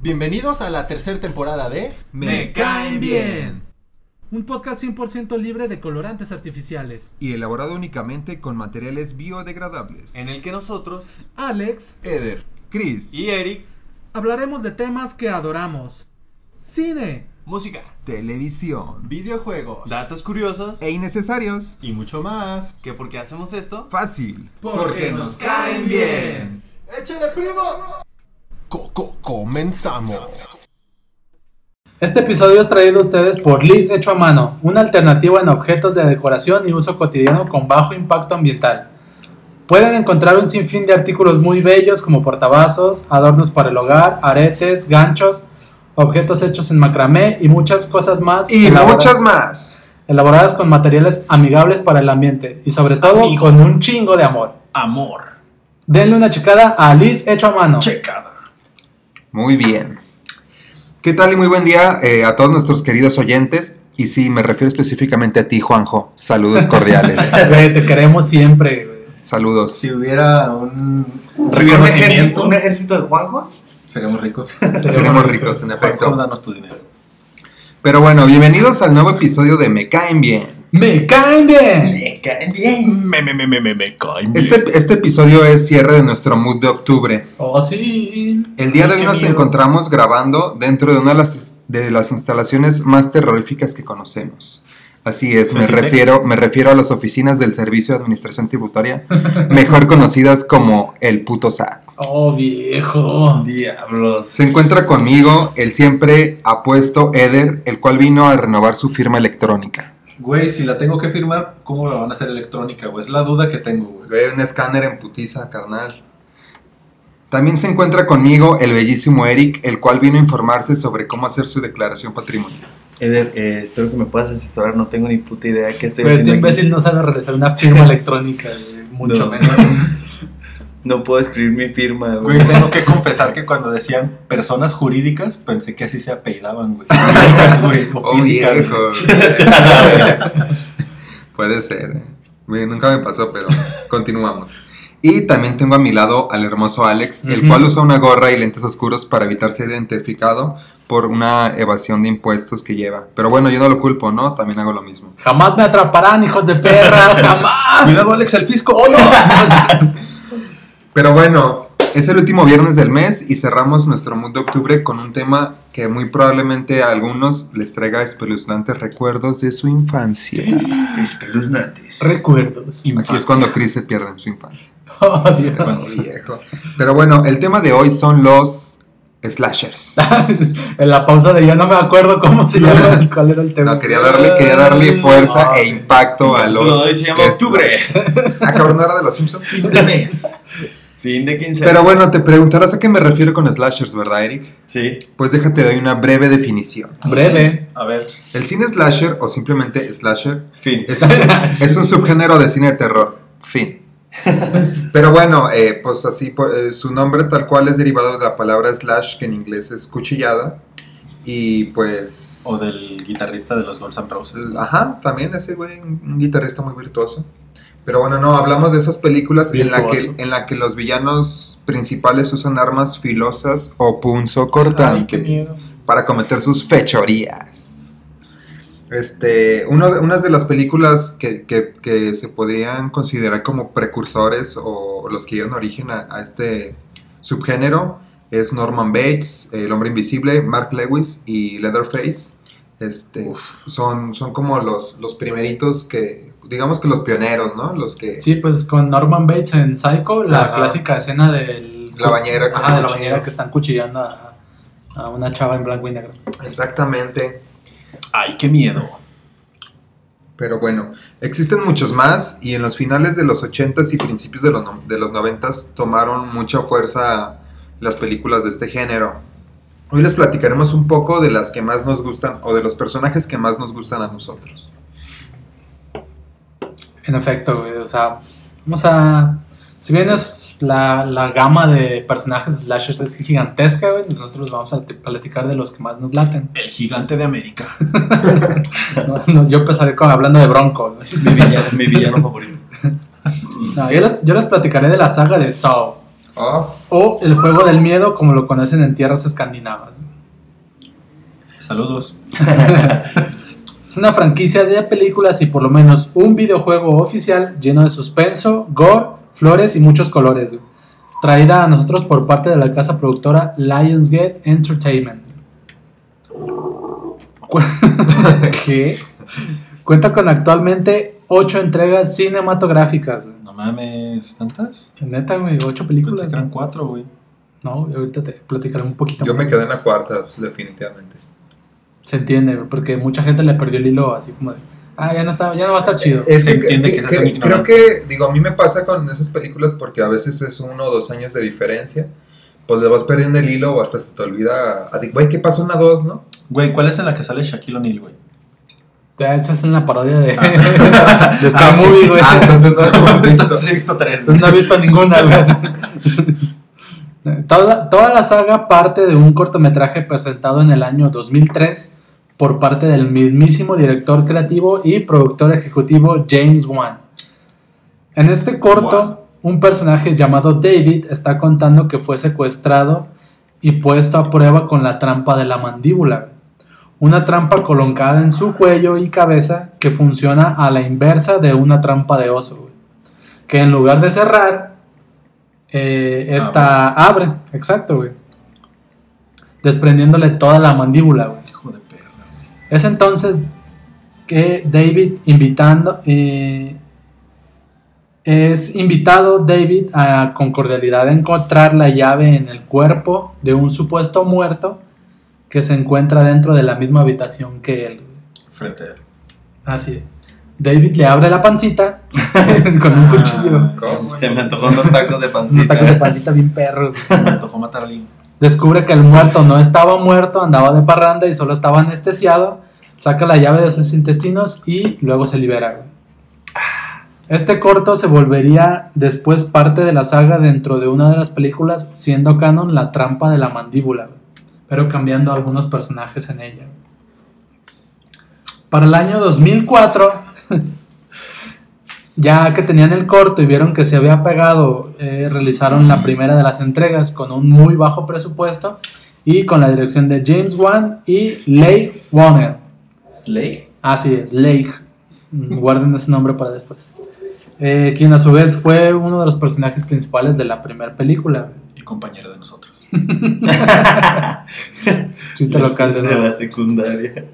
Bienvenidos a la tercera temporada de Me caen bien. Un podcast 100% libre de colorantes artificiales. y elaborado únicamente con materiales biodegradables. en el que nosotros Alex, Eder. Chris, y Eric, hablaremos de temas que adoramos. Cine, música, televisión Videojuegos. datos curiosos e innecesarios. y mucho más. que por qué hacemos esto. Fácil. porque nos caen bien. ¡Échale, primo! Coco, comenzamos. Este episodio es traído a ustedes por Liz Hecho a Mano, una alternativa en objetos de decoración y uso cotidiano con bajo impacto ambiental. Pueden encontrar un sinfín de artículos muy bellos como portavasos, adornos para el hogar, aretes, ganchos, objetos hechos en macramé y muchas cosas más. Y muchas más. elaboradas con materiales amigables para el ambiente y sobre todo Amigo. con un chingo de amor. Amor. Denle una checada a Liz Hecho a Mano. Checada. Muy bien. ¿Qué tal y muy buen día eh, a todos nuestros queridos oyentes? Y sí, me refiero específicamente a ti, Juanjo. Saludos cordiales. Güey, te queremos siempre. güey. Saludos. Si hubiera un Si hubiera un ejército, reconocimiento, un ejército de Juanjos. Seríamos ricos. Seremos ricos, en Juanjo, efecto. danos tu dinero. Pero bueno, bienvenidos al nuevo episodio de Me Caen Bien. ¡Me caen bien! Me caen bien. Me, me, me, me, me, caen bien. Este, este episodio es cierre de nuestro mood de octubre. Oh, sí. El día de hoy nos miedo. encontramos grabando dentro de una de las, de las instalaciones más terroríficas que conocemos. Así es, me refiero, me refiero a las oficinas del Servicio de Administración Tributaria, mejor conocidas como el puto SAT. Oh, viejo. Diablos. Se encuentra conmigo el siempre apuesto Eder, el cual vino a renovar su firma electrónica. Güey, si la tengo que firmar, ¿cómo la van a hacer electrónica, güey? Es la duda que tengo, güey. Ve un escáner en putiza, carnal. También se encuentra conmigo el bellísimo Eric, el cual vino a informarse sobre cómo hacer su declaración patrimonial. Eder, eh, espero que me puedas asesorar, no tengo ni puta idea qué estoy Pues este haciendo aquí. imbécil no sabe realizar una firma electrónica, güey, mucho No. menos. No puedo escribir mi firma, Güey, güey. tengo que confesar que cuando decían personas jurídicas, pensé que así se apellidaban, güey. O Oh, físicas, güey. viejo. Puede ser. eh. Nunca me pasó, pero continuamos. Y también tengo a mi lado al hermoso Alex, el cual usa una gorra y lentes oscuros para evitar ser identificado por una evasión de impuestos que lleva. Pero bueno, yo no lo culpo, ¿no? También hago lo mismo. Jamás me atraparán, hijos de perra, jamás. Cuidado, Alex, el fisco. Oh, no. Pero bueno, es el último viernes del mes y cerramos nuestro mood de octubre con un tema que muy probablemente a algunos les traiga espeluznantes recuerdos de su infancia. Espeluznantes. Recuerdos. Aquí es cuando Chris se pierde en su infancia. Oh, Dios. Viejo. Pero bueno, el tema de hoy son los slashers. en la pausa de ya no me acuerdo cómo se llama y cuál era el tema. No, quería darle, quería darle fuerza e sí. impacto a los. Hoy se llama octubre. cabrón, ¿no era de los Simpsons. Fin de mes. Fin de quincena. Pero bueno, te preguntarás a qué me refiero con slashers, ¿verdad, Eric? Sí. Pues déjate doy una breve definición. Breve. A ver, El cine slasher, o simplemente slasher, Fin. es un, es un subgénero de cine de terror. Fin. Pero bueno, eh, pues así, por- eh, su nombre tal cual es derivado de la palabra slash, que en inglés es cuchillada. Y pues. o del guitarrista de los Guns N' Roses. Ajá, también ese güey, un un guitarrista muy virtuoso. Pero bueno, no, hablamos de esas películas en la, que, en la que los villanos principales usan armas filosas o punzocortantes para cometer sus fechorías. Este, uno de, unas de las películas que, que- que se podrían considerar como precursores o los que dieron origen a, a este subgénero es Norman Bates, El Hombre Invisible, Mark Lewis y Leatherface. Este, son, son como los, los primeritos que, digamos que los pioneros, ¿no? Los que... Sí, pues con Norman Bates en Psycho, la Ajá. clásica escena del... La bañera con Ajá, de la bañera que están cuchillando a, a una chava en blanco y negro. Exactamente. Ay, qué miedo. Pero bueno, existen muchos más y en los finales de los 80s y principios de los, no- de los 90s tomaron mucha fuerza las películas de este género. Hoy les platicaremos un poco de las que más nos gustan o de los personajes que más nos gustan a nosotros. En efecto, güey, o sea, vamos a... Si bien es la, la gama de personajes slashers es gigantesca, güey. Nosotros vamos a platicar de los que más nos laten. El gigante de América. No, no, yo empezaré con, hablando de Bronco. güey. Mi villano, mi villano favorito. No, yo, les, yo les platicaré de la saga de Saw. Oh, O el juego del miedo, como lo conocen en tierras escandinavas. Saludos. Es una franquicia de películas y por lo menos un videojuego oficial lleno de suspenso, gore, flores y muchos colores. güey. Traída a nosotros por parte de la casa productora Lionsgate Entertainment. ¿Qué? Cuenta con actualmente 8 entregas cinematográficas. güey. No mames, ¿tantas? Neta, güey, 8 Pensé películas. que eran cuatro, güey. No, ahorita te platicaré un poquito yo más. me quedé en la cuarta, pues, definitivamente. Se entiende, porque mucha gente le perdió el hilo así como de, ah, ya no, está, ya no va a estar chido. Es Se entiende que seas un creo ignorante. que, digo, a mí me pasa con esas películas porque a veces es uno o dos años de diferencia. Pues le vas perdiendo el hilo o hasta se te olvida. ah, Güey, ¿qué pasó una dos, no? Güey, ¿cuál es en la que sale Shaquille O'Neal, güey? Esa es una parodia de, Ah. de Scary Movie, güey. Ah, entonces no lo hemos visto. Sí, he visto tres. No he visto ninguna, güey. Toda, toda la saga parte de un cortometraje presentado en el año 2003 por parte del mismísimo director creativo y productor ejecutivo James Wan. En este corto, un personaje llamado David está contando que fue secuestrado y puesto a prueba con la trampa de la mandíbula. Una trampa colocada en su cuello y cabeza que funciona a la inversa de una trampa de oso. Que en lugar de cerrar, eh, esta abre. Exacto, güey. Desprendiéndole toda la mandíbula, güey. Es entonces que David invitando eh, es invitado David a con cordialidad a encontrar la llave en el cuerpo de un supuesto muerto que se encuentra dentro de la misma habitación que él. Frente a él. Así. es. David le abre la pancita con un Ah. cuchillo. Se me antojó unos tacos de Unos pancita. tacos de pancita bien perros. Se me antojó matar a alguien. Descubre que el muerto no estaba muerto, andaba de parranda y solo estaba anestesiado. Saca la llave de sus intestinos y luego se libera. Este corto se volvería después parte de la saga dentro de una de las películas, siendo canon la trampa de la mandíbula, pero cambiando algunos personajes en ella. Para el año 2004, ya que tenían el corto y vieron que se había pegado, eh, realizaron la primera de las entregas con un muy bajo presupuesto y con la dirección de James Wan y Leigh Warner. Lake. Así es, Leigh. Mm, Guarden ese nombre para después. Eh, quien a su vez fue uno de los personajes principales de la primera película. Y compañero de nosotros. Chiste local de de la secundaria.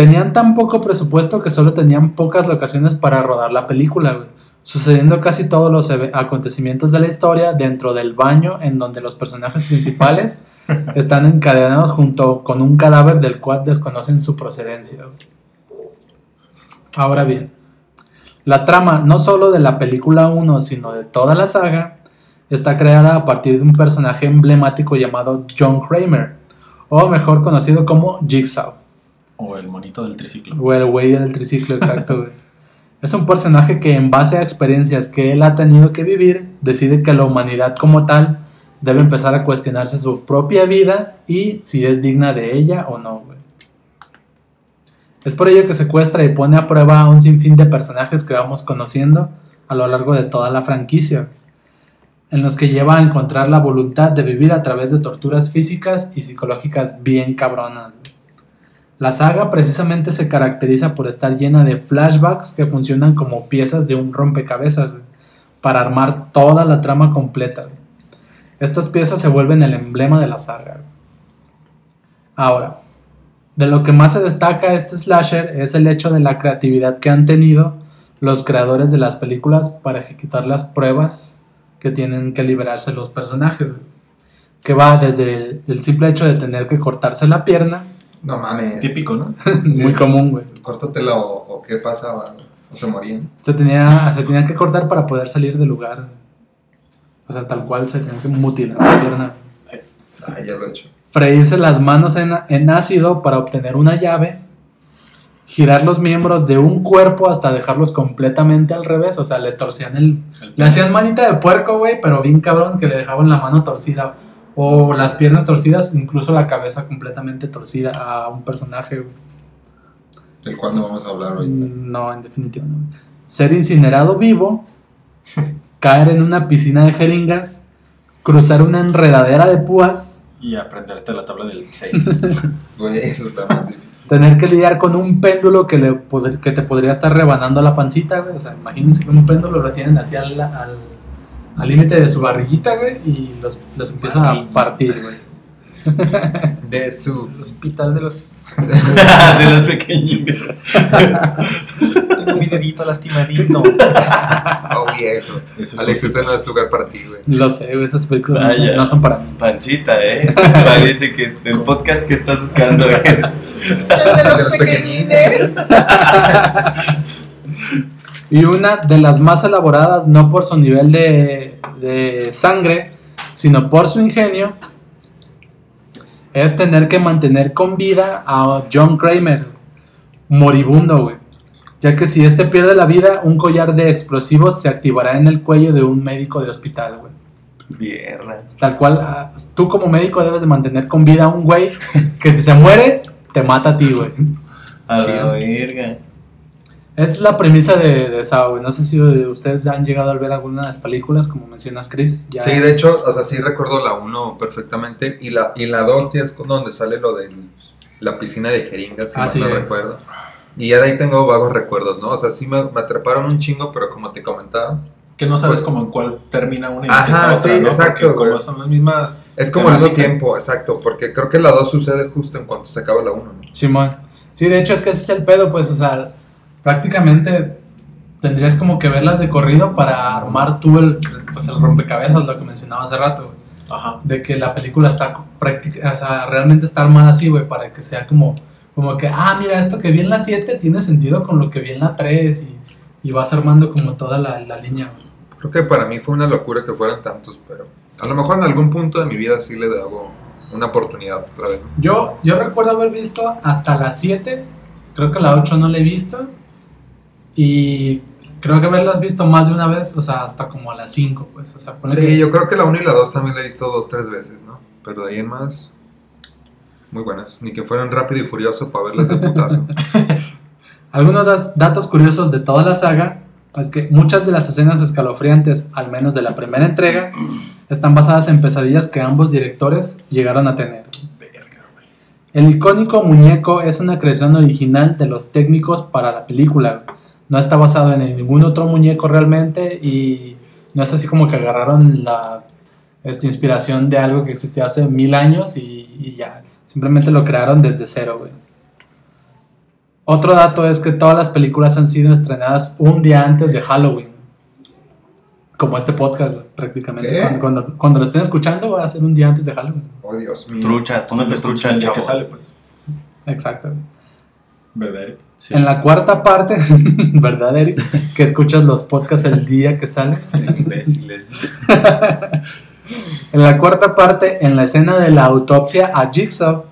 Tenían tan poco presupuesto que solo tenían pocas locaciones para rodar la película, güey, sucediendo casi todos los acontecimientos de la historia dentro del baño en donde los personajes principales están encadenados junto con un cadáver del cual desconocen su procedencia. güey. Ahora bien, la trama no solo de la película 1, sino de toda la saga, está creada a partir de un personaje emblemático llamado John Kramer, o mejor conocido como Jigsaw. O el monito del triciclo. O el güey del triciclo, exacto, güey. Es un personaje que en base a experiencias que él ha tenido que vivir, decide que la humanidad como tal debe empezar a cuestionarse su propia vida y si es digna de ella o no, güey. Es por ello que secuestra y pone a prueba a un sinfín de personajes que vamos conociendo a lo largo de toda la franquicia, en los que lleva a encontrar la voluntad de vivir a través de torturas físicas y psicológicas bien cabronas. güey. La saga precisamente se caracteriza por estar llena de flashbacks que funcionan como piezas de un rompecabezas para armar toda la trama completa. Estas piezas se vuelven el emblema de la saga. Ahora, de lo que más se destaca este slasher es el hecho de la creatividad que han tenido los creadores de las películas para ejecutar las pruebas que tienen que liberarse los personajes. Que va desde el simple hecho de tener que cortarse la pierna, No mames. Típico, ¿no? muy común, güey. Córtatela o, o qué pasaba. O se morían. Se, tenía, se tenían que cortar para poder salir del lugar. O sea, tal cual se tenían que mutilar la pierna. Ah, ya lo he hecho. Freírse las manos en, en ácido para obtener una llave. girar los miembros de un cuerpo hasta dejarlos completamente al revés. O sea, le torcían el. Le hacían manita de puerco, güey, pero bien cabrón que le dejaban la mano torcida. O las piernas torcidas, incluso la cabeza completamente torcida a un personaje. ¿Del cual no vamos a hablar hoy? No, en definitiva no. Ser incinerado vivo, caer en una piscina de jeringas, cruzar una enredadera de púas, Y aprenderte la tabla del 6. Güey, eso está más difícil. tener que lidiar con un péndulo que, le, que te podría estar rebanando la pancita, güey. O sea, imagínense que un péndulo lo tienen así al al- al límite de su barriguita, güey, y los, los empiezan a partir, güey. De su. El hospital de los. de los pequeñitos. Tengo mi dedito lastimadito. Oh, viejo. Eso es Alex, este no es lugar para ti, güey. Lo sé, güey, esas películas no son, no son para mí. Pancita, ¿eh? Parece que el podcast que estás buscando es. De los pequeñines. Y una de las más elaboradas, no por su nivel de, de sangre, sino por su ingenio, es tener que mantener con vida a John Kramer, moribundo, güey. Ya que si este pierde la vida, un collar de explosivos se activará en el cuello de un médico de hospital, güey. Mierdas. Tal cual, ah, tú como médico debes de mantener con vida a un güey que si se muere, te mata a ti, güey. A la Chido. verga. Es la premisa de, de Saw. No sé si ustedes han llegado a ver alguna de las películas, como mencionas, Chris. Ya- Sí, de hecho, o sea, sí recuerdo la 1 perfectamente. Y la, y la 2 ya es donde sale lo de la piscina de jeringas, si Ah, mal sí, no es. recuerdo. Y ya de ahí tengo vagos recuerdos, ¿no? O sea, sí me, me atraparon un chingo, pero como te comentaba, Que no sabes Pues- como en cuál termina una y Ajá, otra, sí, ¿no? exacto, Porque como son las mismas. es como al mismo tiempo, exacto, porque creo que la 2 sucede justo en cuanto se acaba la 1, ¿no? Simón. Sí, de hecho es que ese es el pedo, pues, o sea, prácticamente tendrías como que verlas de corrido para armar tú el, pues, el rompecabezas, lo que mencionaba hace rato, güey. Ajá. De que la película está práctica, o sea, realmente está armada así, güey, para que sea como, como que, ah, mira, esto que vi en la 7 tiene sentido con lo que vi en la 3 y, y vas armando como toda la, la línea, güey. Creo que para mí fue una locura que fueran tantos, pero a lo mejor en algún punto de mi vida sí le hago una oportunidad otra vez. Yo, yo recuerdo haber visto hasta la 7, creo que la 8 no la he visto. Y creo que haberlas visto más de una vez, o sea, hasta como a las 5, pues. O sea, Sí, que- yo creo que la 1 y la 2 también la he visto dos, tres veces, ¿no? Pero de ahí en más, muy buenas. Ni que fueran rápido y furioso para verlas de putazo. Algunos datos curiosos de toda la saga es que muchas de las escenas escalofriantes, al menos de la primera entrega, están basadas en pesadillas que ambos directores llegaron a tener. El icónico muñeco es una creación original de los técnicos para la película. No está basado en ningún otro muñeco realmente y no es así como que agarraron la esta inspiración de algo que existía hace mil años y, y ya. Simplemente lo crearon desde cero, güey. Otro dato es que todas las películas han sido estrenadas un día antes de Halloween. Como este podcast, prácticamente. Cuando, cuando, cuando lo estén escuchando, va a ser un día antes de Halloween. Oh, Dios mío. Trucha, póngase Sí, trucha, el día que sale, pues. Exacto. ¿Verdad, Eric? Sí. En la cuarta parte, ¿verdad, Eric? Que escuchas los podcasts el día que sale. Imbéciles. En la cuarta parte, en la escena de la autopsia a Jigsaw,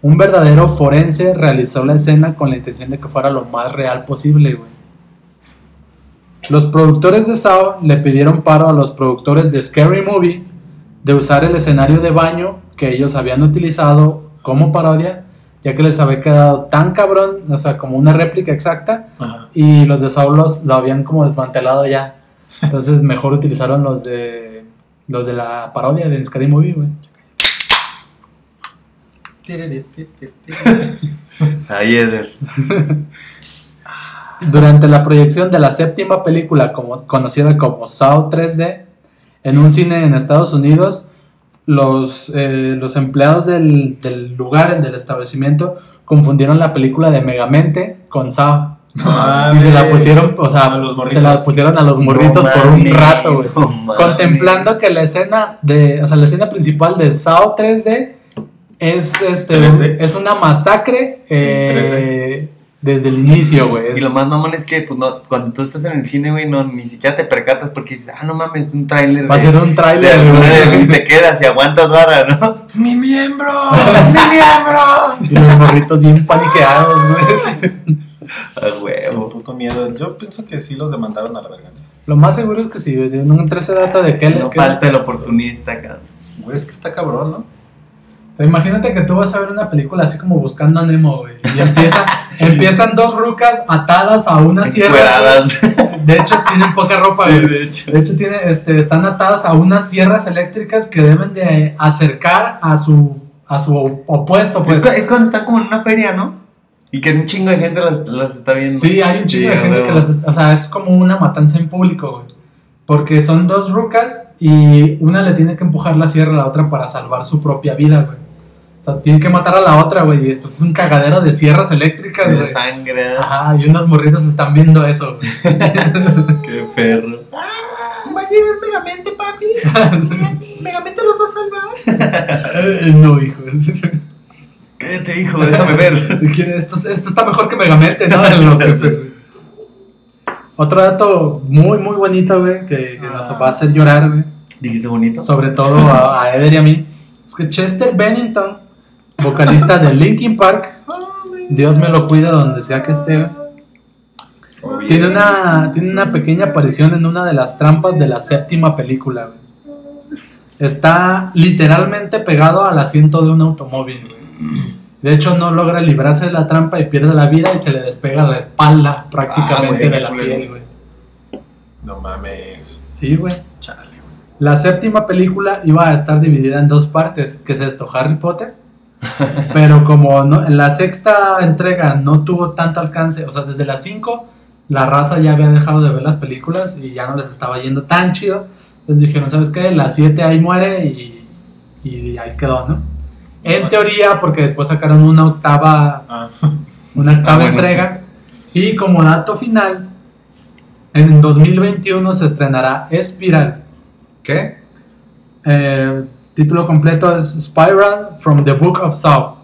un verdadero forense realizó la escena con la intención de que fuera lo más real posible, güey. Los productores de Saw le pidieron paro a los productores de Scary Movie de usar el escenario de baño que ellos habían utilizado como parodia, ya que les había quedado tan cabrón, o sea, como una réplica exacta, Ajá. y los de Saw los, lo habían como desmantelado ya. Entonces mejor utilizaron los de los de la parodia de Scary Movie, güey. Ahí, Eder. Durante la proyección de la séptima película como, conocida como Saw 3D en un cine en Estados Unidos, los, eh, los empleados del, del lugar, del establecimiento, confundieron la película de Megamente con Saw. Y se la pusieron, o sea, se la pusieron a los morritos No por un rato, güey. no contemplando que la escena de, o sea, la escena principal de Saw 3D es este 3D. es una masacre eh, desde el inicio, güey. Y lo más mamón es que pues, no, cuando tú estás en el cine, güey, no, ni siquiera te percatas porque dices, ah, no mames, es un tráiler va a ser un tráiler, güey. y te quedas y aguantas vara, ¿no? ¡Mi miembro! ¡Mi miembro! Y los morritos bien paniqueados, güey. A Qué huevo. puto miedo. Yo pienso que sí los demandaron a la verga. Lo más seguro es que si no entra ese dato de que... No falta el oportunista, cabrón. Güey, es que está cabrón, ¿no? O sea, imagínate que tú vas a ver una película así como buscando a Nemo, güey. Y empieza, empiezan dos rucas atadas a una sierra. De hecho, tienen poca ropa, Sí, güey. de hecho. De hecho, tiene, este, están atadas a unas sierras eléctricas que deben de acercar a su, a su opuesto, pues. Es, cu- es cuando están como en una feria, ¿no? Y que un chingo de gente las, las está viendo. Sí, hay un chingo Sí, de gente que las... est- O sea, es como una matanza en público, güey. Porque son dos rucas y una le tiene que empujar la sierra a la otra para salvar su propia vida, güey. O sea, tiene que matar a la otra, güey. Y después es un cagadero de sierras eléctricas, De güey. sangre. ¿no? Ajá, y unos morritos están viendo eso, güey. Qué perro. Va a llegar Megamente, papi. Megamente los va a salvar. No, hijo. Cállate, hijo, déjame ver. Esto, esto está mejor que Megamente, ¿no? En los jefes, güey. Otro dato muy, muy bonito, güey, que, que nos va a hacer llorar, güey. ¿Dijiste bonito? Sobre todo a, a Eder y a mí. Es que Chester Bennington, vocalista de Linkin Park, Dios me lo cuide donde sea que esté. Tiene una, tiene una pequeña aparición en una de las trampas de la séptima película. Está literalmente pegado al asiento de un automóvil. De hecho, no logra librarse de la trampa y pierde la vida y se le despega la espalda prácticamente Ah, de la piel, güey. No mames. Sí, güey. Chale, güey. La séptima película iba a estar dividida en dos partes, que es esto, Harry Potter. Pero como no, en la sexta entrega no tuvo tanto alcance, o sea, desde las 5 la raza ya había dejado de ver las películas y ya no les estaba yendo tan chido. Entonces dijeron, ¿sabes qué? La 7 ahí muere y, y ahí quedó, ¿no? En teoría, porque después sacaron una octava Ah, una octava Ah, bueno. entrega. Y como dato final, en 2021 se estrenará Espiral. ¿Qué? Eh, título completo es Spiral from the Book of Saw,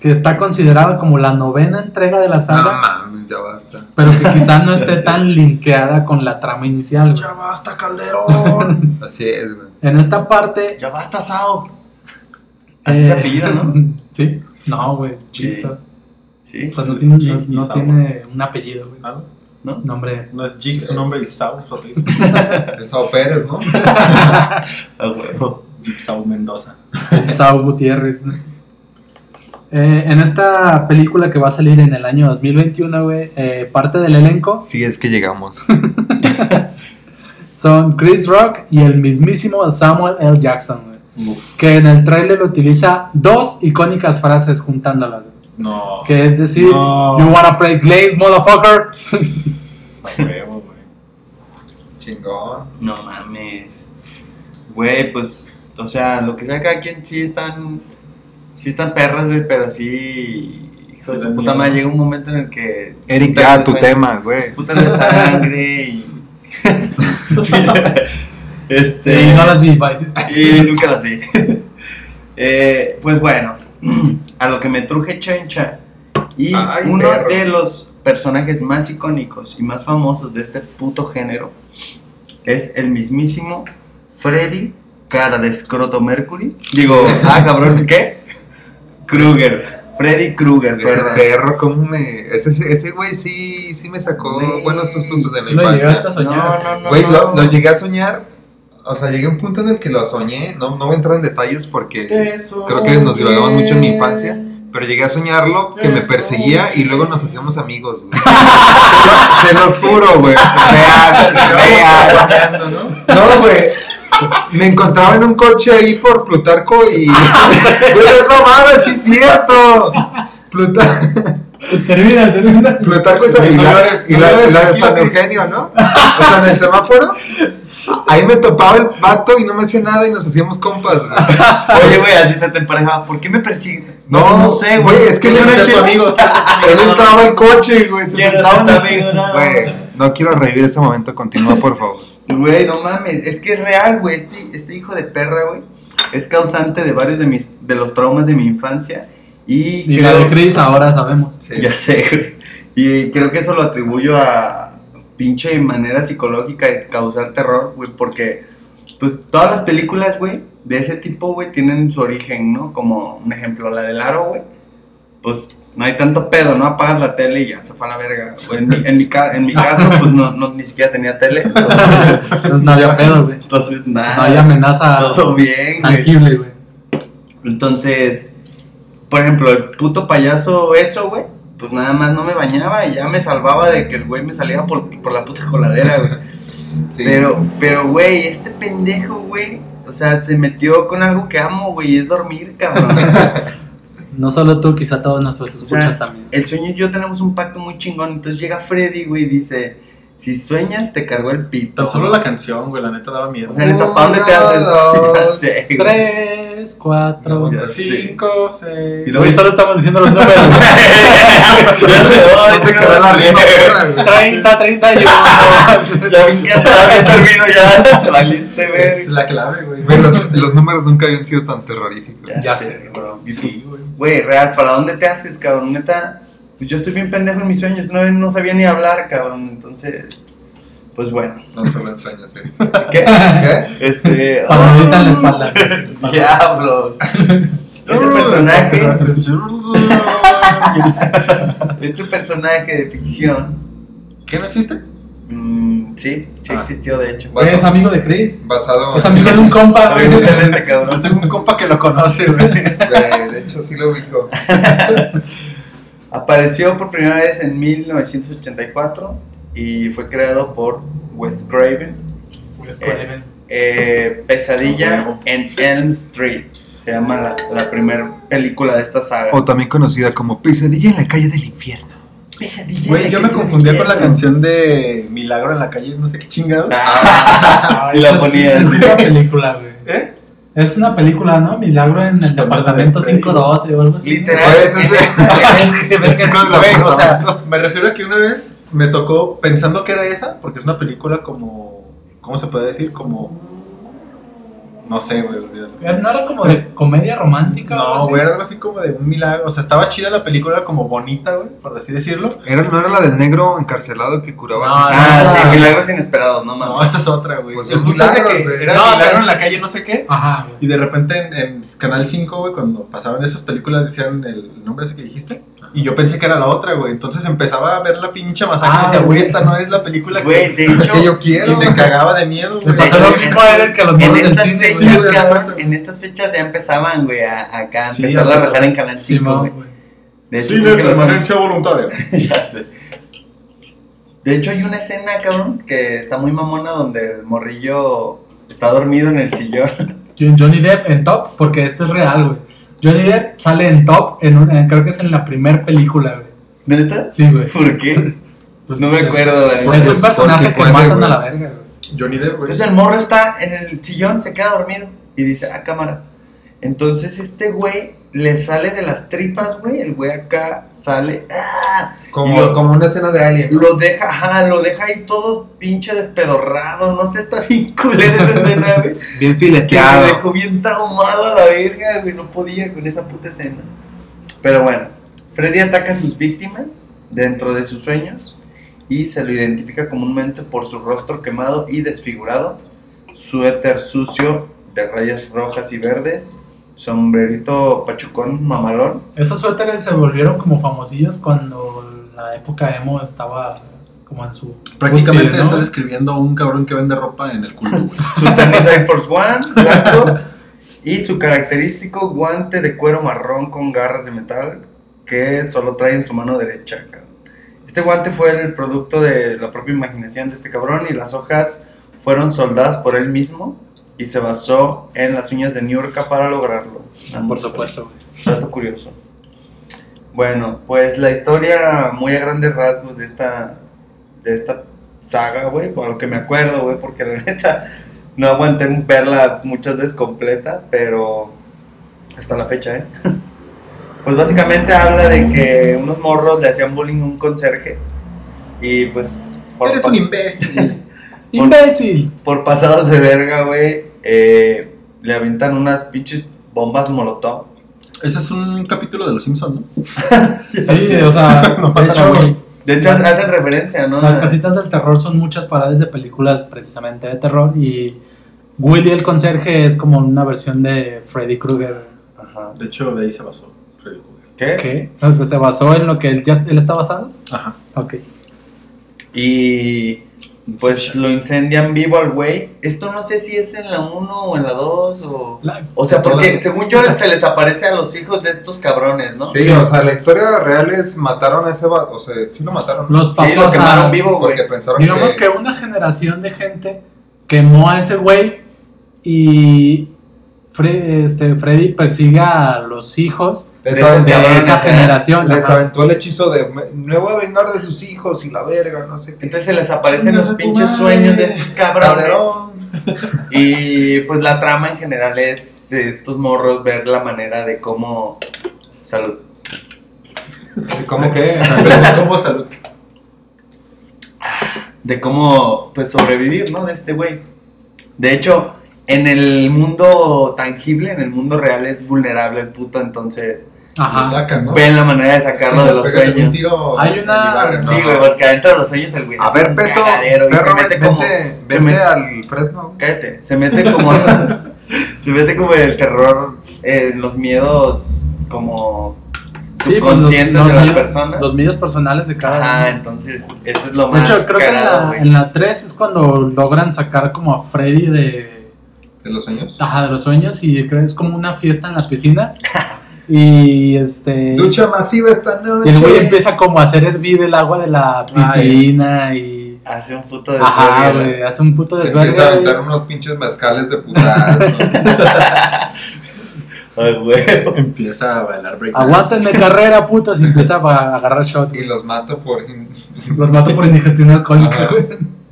que está considerada como la novena entrega de la No saga, mames, ya basta. pero que quizás no esté tan linkeada con la trama inicial. güey. ya basta, Calderón. Así es, güey. En esta parte... Ya basta, Sao. Así se eh, apellida, ¿no? Sí, no, güey, Sí. Jigsaw. Sí. Sea, no, Es tiene, no- no tiene un apellido, güey. Ah, Es ¿No? Nombre. No es Jig su nombre y Sau su apellido. El Sao Pérez, ¿no? A huevo. Jigsaw Mendoza. Saúl Gutiérrez. ¿no? Eh, en esta película que va a salir en el año 2021, güey, eh, parte del elenco Sí, es que llegamos. son Chris Rock y el mismísimo Samuel L. Jackson, güey, que en el tráiler utiliza dos icónicas frases juntándolas, güey, no. que es decir, No. You wanna play Glade, motherfucker. Chingón. No mames. Güey, pues, o sea, lo que sea cada quien sí están, sí están perras, güey, pero sí, hijo de su puta madre, llega un momento en el que... Eric, ya tu tema, güey. Putas de sangre y... este... Y no las vi, bye. Y nunca las di. Eh, pues bueno, a lo que me truje Chencha. Y Ay, uno perro. de los personajes más icónicos y más famosos de este puto género es el mismísimo Freddy, cara de escroto Mercury. Digo, ah, cabrón, ¿qué? Krueger. Freddy Krueger, Ese perro, ¿cómo me.? Ese, ese güey sí, sí me sacó buenos sustos de la Sí lo llegaste infancia. a soñar. No, no, no. Güey, no. lo, lo llegué a soñar. O sea, llegué a un punto en el que lo soñé. No, no voy a entrar en detalles porque creo que nos divagamos mucho en mi infancia. Pero llegué a soñarlo que me perseguía y luego nos hacíamos amigos, güey. Te los juro, güey. Real, real. No, güey. Me encontraba en un coche ahí por Plutarco y. Güey, es mamada, sí es cierto. Plutarco. Termina, termina. Plutarco es y la de tranquilo, San. Eugenio, ¿no? O sea, en el semáforo. Ahí me topaba el vato y no me hacía nada y nos hacíamos compas, güey. Oye, güey, así está tu emparejado. ¿Por qué me persigues? No, no sé, güey. es que Yo no era sé tu tu amigo. Él entraba al coche, güey. Se sentaba. Güey, no quiero revivir ese momento. Continúa, por favor. Güey, no mames, es que es real, güey. Este, este hijo de perra, güey, es causante de varios de mis de los traumas de mi infancia. Y, Y creo, la de Chris ahora sabemos. Sí. Ya sé, güey. Y creo que eso lo atribuyo a pinche manera psicológica de causar terror, güey, porque pues todas las películas, güey, de ese tipo, güey, tienen su origen, ¿no? Como un ejemplo, la del aro, güey. Pues no hay tanto pedo, ¿no? Apagas la tele y ya se fue a la verga. En, mi, en, mi, en mi caso, pues no, no, ni siquiera tenía tele. Entonces, Entonces no había pedo, güey. entonces, nada. No hay amenaza Todo bien, güey. tangible, güey. Entonces, por ejemplo, el puto payaso eso, güey, pues nada más no me bañaba y ya me salvaba de que el güey me saliera por, por la puta coladera, güey. Sí. Pero, pero, güey, este pendejo, güey, o sea, se metió con algo que amo, güey, y es dormir, cabrón. No solo tú, quizá todos nuestros O sea, escuchas también. el sueño y yo tenemos un pacto muy chingón, entonces llega Freddy, güey, y dice, si sueñas, te cargó el pito. Tan solo la canción, güey, la neta daba miedo. Sea, neta, ¿pa' dónde te Uno, haces? dos, Ya sé. Tres, cuatro. Ya sé. Cinco, seis. Y luego- Güey, solo estamos diciendo los números. Ya sé, ay, No te quedó la güey. 30, 31. Ya me encanta, bien dormido ya. Valiste, Es güey. la clave, güey. Güey, los, los números nunca habían sido tan terroríficos. Ya sé, bro. Y Sí, pues, güey. güey, real, ¿para dónde te haces, cabrón? Neta, pues yo estoy bien pendejo en mis sueños. Una vez no sabía ni hablar, cabrón. Entonces, pues bueno. No solo en sueños, ¿eh? ¿Qué? ¿Qué? Este. Palmadita en la espalda. Diablos. Este personaje, este personaje de ficción, ¿Qué no existe? mm, sí, sí Ah. existió de hecho. Güey, es amigo de Chris. Basado Es amigo de un compa, güey. Yo tengo un compa que lo conoce, güey. Güey, de hecho, sí lo ubico. Apareció por primera vez en 1984 y fue creado por Wes Craven. Güey, Eh, Pesadilla en Elm Street. Se llama la, la primera película de esta saga. O también conocida como Pesadilla en la calle del infierno. Pesadilla. Güey, yo me confundía con la canción de Milagro en la calle, no sé qué chingados. Ah, y la Esa sí- ponía Es una película, güey. ¿Eh? Es una película, ¿no? Milagro en el departamento de Freddy. 512 o algo así. Literal. Es o sea, me refiero a que una vez me tocó pensando que era esa, porque es una película como. ¿Cómo se puede decir? Como. No sé, güey, olvídalo. ¿No era como de comedia romántica No, güey, era algo así como de un milagro. O sea, estaba chida la película, como bonita, güey, por así decirlo. Era, ¿No era la del negro encarcelado que curaba? No, Ah, no, sí, no. milagros inesperados, no No, mames. esa es otra, güey. Pues el son punto es de milagros, que era No, o sea, milagro en la calle, no sé qué. Ajá, güey. Y de repente en, en Canal 5, güey, cuando pasaban esas películas decían el nombre ese que dijiste. Y yo pensé que era la otra, güey. Entonces empezaba a ver la pinche masacre Ah, y decía, güey, esta no es la película que, de hecho, que yo y quiero. me cagaba de miedo, Me güey. pasó de lo mismo a ver que los en morros del estas cine, güey. Sí, güey, en estas fechas ya empezaban, güey, a, acá a Sí, empezar a empezó. bajar en Canal 5, Simón, güey. güey. De hecho, de que los- permanencia voluntaria. ya sé. De hecho, hay una escena, cabrón, que está muy mamona donde el morrillo está dormido en el sillón. Johnny Depp en Top, porque esto es real, güey. Johnny Depp sale en Top, en un- en- creo que es en la primer película, güey. ¿Neta? Sí, güey. ¿Por qué? Pues no me acuerdo, la neta. Es un personaje que matan güey. a la verga, güey. Johnny Depp, güey. Entonces el morro está en el sillón, se queda dormido y dice, ah, cámara. Entonces este güey le sale de las tripas, güey. El güey acá sale, ah, Como, Lo- como una escena de Alien. lo deja, ajá, lo deja ahí todo pinche despedorrado. No sé, está bien culera esa escena, güey. Bien Que me fileteado. dejó bien traumado a la verga, güey. No podía con esa puta escena. Pero bueno, Freddy ataca a sus víctimas dentro de sus sueños y se lo identifica comúnmente por su rostro quemado y desfigurado, suéter sucio de rayas rojas y verdes, sombrerito pachucón mamalón. Esos suéteres se volvieron como famosillos cuando la época emo estaba como en su. Prácticamente cúspide, ¿no? estás describiendo a un cabrón que vende ropa en el culo, güey. Sus tenis Air Force One, blancos, y su característico guante de cuero marrón con garras de metal que solo trae en su mano derecha. cabrón. Este guante fue el producto de la propia imaginación de este cabrón y las hojas fueron soldadas por él mismo y se basó en las uñas de Niurka para lograrlo. Por supuesto. Dato curioso. Bueno, pues la historia muy a grandes rasgos de esta de esta saga, güey, por lo que me acuerdo, güey, porque la neta no aguanté verla muchas veces completa, pero hasta la fecha, ¿eh? Pues básicamente habla de que unos morros le hacían bullying a un conserje y pues por, Eres un imbécil. ¡Imbécil! por pasados de verga, güey, eh, le aventan unas pinches bombas molotov. Ese es un capítulo de Los Simpsons, ¿no? Sí, o sea, No de hecho, De hecho, hacen referencia, ¿no? las casitas del terror son muchas paradas de películas precisamente de terror y Willy el conserje es como una versión de Freddy Krueger. Ajá. De hecho, de ahí se basó. ¿Qué? ¿Qué? O sea, se basó en lo que él, ya, él está basado. Ajá. Ok. Y pues lo incendian vivo al güey. Esto no sé si es en la 1 o en la 2 o... La- O sea, porque según yo se les aparece a los hijos de estos cabrones, ¿no? Sí, o sea, la historia real es mataron a ese vato, o sea, sí lo mataron. los Sí, papás. lo o sea, quemaron vivo, güey. porque pensaron Digamos que una generación de gente quemó a ese güey y Fre- este, Freddy persigue a los hijos les, de esos aventó, de cabrones, esa ajá. generación. les ajá. aventó el hechizo de me, me voy a vengar de sus hijos y la verga, no sé qué. Entonces se les aparecen los pinches madre, sueños de estos cabrones. Cabrón. Y pues la trama en general es de estos morros ver la manera de cómo... Salud. ¿Cómo que? Pero ¿cómo salud? de cómo pues sobrevivir, ¿no? De este güey. De hecho, en el mundo tangible, en el mundo real es vulnerable el puto, entonces Lo Ajá. sacan, ¿no? ven la manera de sacarlo de los Pégate un sueños. tiro Hay una- barrio, ¿no? Sí, güey, porque adentro de los sueños el güey A es ver, un y perro, se mete vente, como vente se mete- al Fresno. cállate, se mete como se mete como el terror en los miedos como Sí, pues, subconscientes los- de los las miedos- personas. Los medios personales de cada Ajá, uno. entonces eso es lo De más hecho, creo que en la, en la 3 es cuando logran sacar como a Freddy de, ¿De los sueños? ajá, de los sueños y creo que es como una fiesta en la piscina. y este. Ducha masiva esta noche. y el güey empieza como a hacer hervir el agua de la piscina y. hace un puto de Ajá, güey, hace un puto Se desvergue. empieza a aventar unos pinches mezcales de putazo. Ay, güey. Empieza a bailar break. Aguántenme carrera, putos, y empieza a agarrar shots. y los mato por. Los mato por indigestión alcohólica, güey.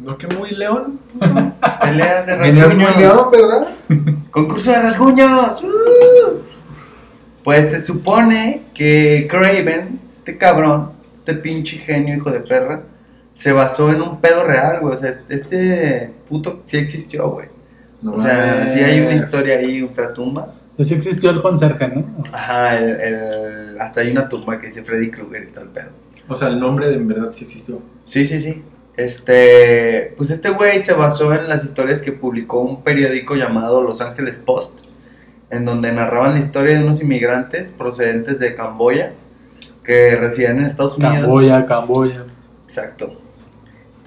¿No que muy león? Pelea de Venías muy rasguños. león, ¿verdad? Concurso de rasguños. ¡Uh! Pues se supone que Craven, este cabrón, este pinche genio hijo de perra, se basó en un pedo real, güey. O sea, este puto sí existió, güey. No O sea, mames. sí hay una historia ahí, ultratumba. Así existió el conserje, ¿no? Ajá, el, el- hasta hay una tumba que dice Freddy Krueger y todo el pedo. O sea, el nombre de en verdad sí existió. Sí, sí, sí. Este, pues este güey se basó en las historias que publicó un periódico llamado Los Ángeles Post, en donde narraban la historia de unos inmigrantes procedentes de Camboya que residían en Estados Unidos. Camboya, Camboya. Exacto.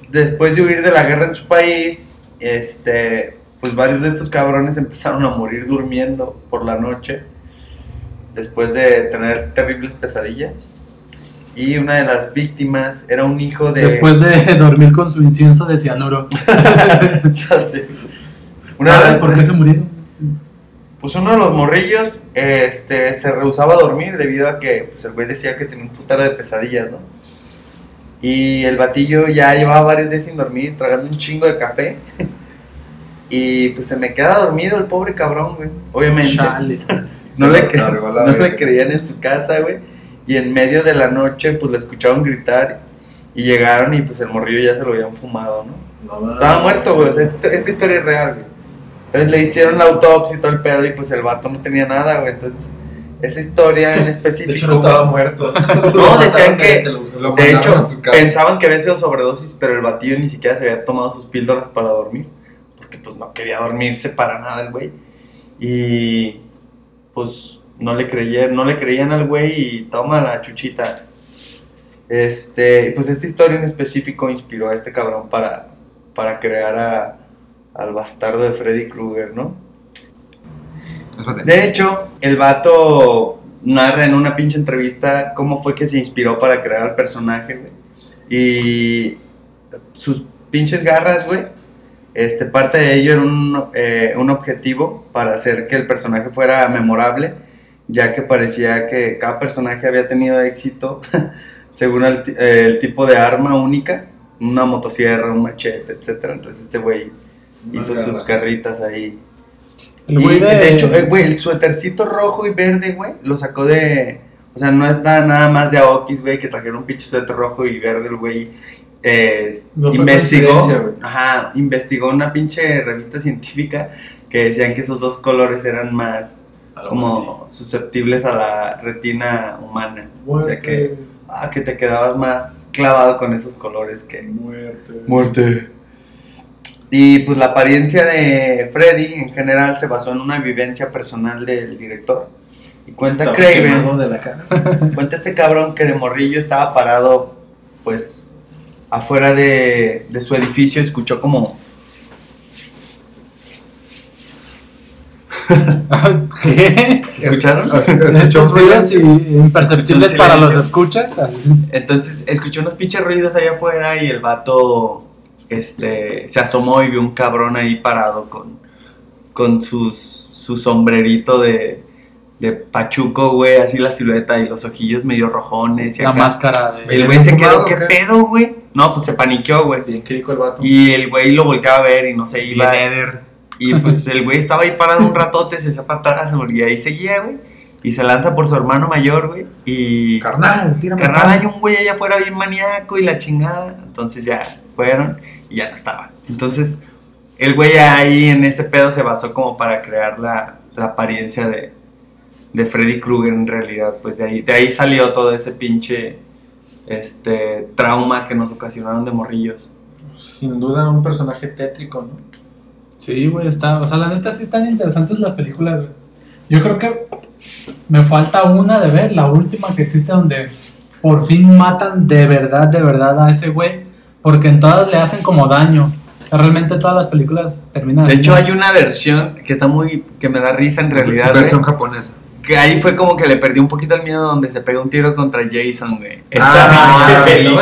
Después de huir de la guerra en su país, este, pues varios de estos cabrones empezaron a morir durmiendo por la noche, después de tener terribles pesadillas. Y una de las víctimas era un hijo de... Después de dormir con su incienso de cianuro. ya sé. Una ¿Sabes vez, por qué se murieron? Pues uno de los morrillos este, se rehusaba a dormir debido a que pues, el güey decía que tenía un putero de pesadillas, ¿no? Y el batillo ya llevaba varios días sin dormir, tragando un chingo de café. Y pues se me queda dormido el pobre cabrón, güey. Obviamente. Chale. No, le, no le creían en su casa, güey. Y en medio de la noche, pues le escucharon gritar. Y llegaron y pues el morrillo ya se lo habían fumado, ¿no? No, Estaba muerto, güey. O sea, esta, esta historia es real, güey. Entonces le hicieron la autopsia y todo el pedo y pues el vato no tenía nada, güey. Entonces, esa historia en específico... De hecho, no estaba muerto. No, decían que- Lo De hecho, pensaban que había sido sobredosis, pero el batillo ni siquiera se había tomado sus píldoras para dormir. Porque pues no quería dormirse para nada el güey. Y pues no le creían, no le creían al güey y toma la chuchita. Este, pues esta historia en específico inspiró a este cabrón para, para crear a- al bastardo de Freddy Krueger, ¿no? Espérate. De hecho, el vato narra en una pinche entrevista cómo fue que se inspiró para crear al personaje, güey. Y sus pinches garras, güey. Este, parte de ello era un, eh, un objetivo para hacer que el personaje fuera memorable, ya que parecía que cada personaje había tenido éxito según el, eh, el tipo de arma única, una motosierra, un machete, etc. Entonces este güey hizo sus garras. garritas ahí. El Y, de... de hecho, el güey, el suétercito rojo y verde, güey, lo sacó de. O sea, no está nada más de Aokis, güey, que trajeron un pinche suéter rojo y verde, el güey. eh, No investigó. Ajá, investigó una pinche revista científica que decían que esos dos colores eran más como susceptibles a la retina humana. O sea que, ah, que te quedabas más clavado con esos colores que. Muerte. Muerte. Y pues la apariencia de Freddy en general se basó en una vivencia personal del director. Y cuenta Estaba Craven, de la cara. cuenta este cabrón que de morrillo estaba parado, pues, afuera de, de su edificio, escuchó como... ¿Qué? ¿Escucharon? Escuchó Esos ruidos imperceptibles para los escuchas. así. Entonces escuchó unos pinches ruidos allá afuera y el vato este, se asomó y vio un cabrón ahí parado con, con sus, su sombrerito de, de pachuco, güey, así la silueta y los ojillos medio rojones. Y La acá. máscara de. El ¿Bien güey se quedó, ¿qué qué? pedo, güey? No, pues se paniqueó, güey. Bien crico el vato. Y el güey lo volteaba a ver y no se iba. Bien. Y pues el güey estaba ahí parado un ratote, se hacía güey, y ahí seguía, güey. Y se lanza por su hermano mayor, güey. Y. Carnal, tírame Carnal, hay un güey allá afuera bien maníaco y la chingada. Entonces ya fueron y ya no estaba. Entonces, el güey ahí en ese pedo se basó como para crear la, la apariencia de, de Freddy Krueger en realidad. Pues de ahí, de ahí salió todo ese pinche este trauma que nos ocasionaron de morrillos. Sin duda un personaje tétrico, ¿no? Sí, güey, está. O sea, la neta sí están interesantes las películas, güey. Yo creo que me falta una de ver, la última que existe donde por fin matan de verdad, de verdad a ese güey. Porque en todas le hacen como daño. Realmente todas las películas terminan De así, hecho, ¿no? hay una versión que está muy. que me da risa en realidad. Versión güey, japonesa. Que ahí fue como que le perdí un poquito el miedo donde se pega un tiro contra Jason, güey. Ah, güey.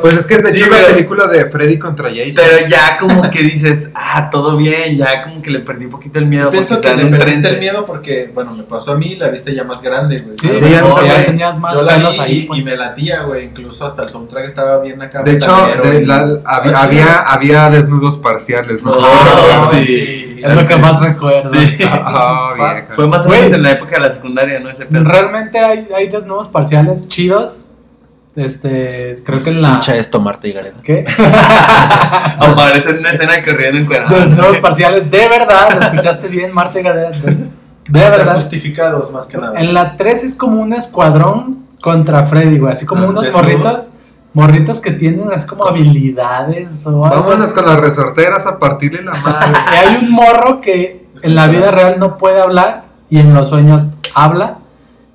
Pues es que de Sí, hecho pero- la película de Freddy contra Jason. Pero ya como que dices, ah, todo bien, ya como que le perdí un poquito el miedo. Yo pienso porque que le perdiste tren. el miedo porque, bueno, me pasó a mí, la viste ya más grande, güey. Sí, sí, ya porque ya tenías más yo la vi ahí. y pues. me latía, güey. Incluso hasta el soundtrack estaba bien acá. de hecho, de y- la- había, había, había desnudos parciales, ¿no? Oh, Ah, sí. Es lo que más recuerdo. Sí. Ah, vieja. Fue más o menos en la época de la secundaria, ¿no? Ese pedo. Realmente hay, hay desnudos parciales chidos. Este, creo que en la. Escucha esto, Marta y Gareda. ¿Qué? Aparece en una escena corriendo encuerado. desnudos parciales, de verdad. ¿lo escuchaste bien, Marta y Gadera? De, verdad. justificados más que nada. En la 3 es como un escuadrón contra Freddy, güey. Así como Ah, unos morritos. Morritos que tienen así como habilidades o algo Vámonos así. con las resorteras a partirle la madre. Y hay un morro que en la vida real no puede hablar y en los sueños habla.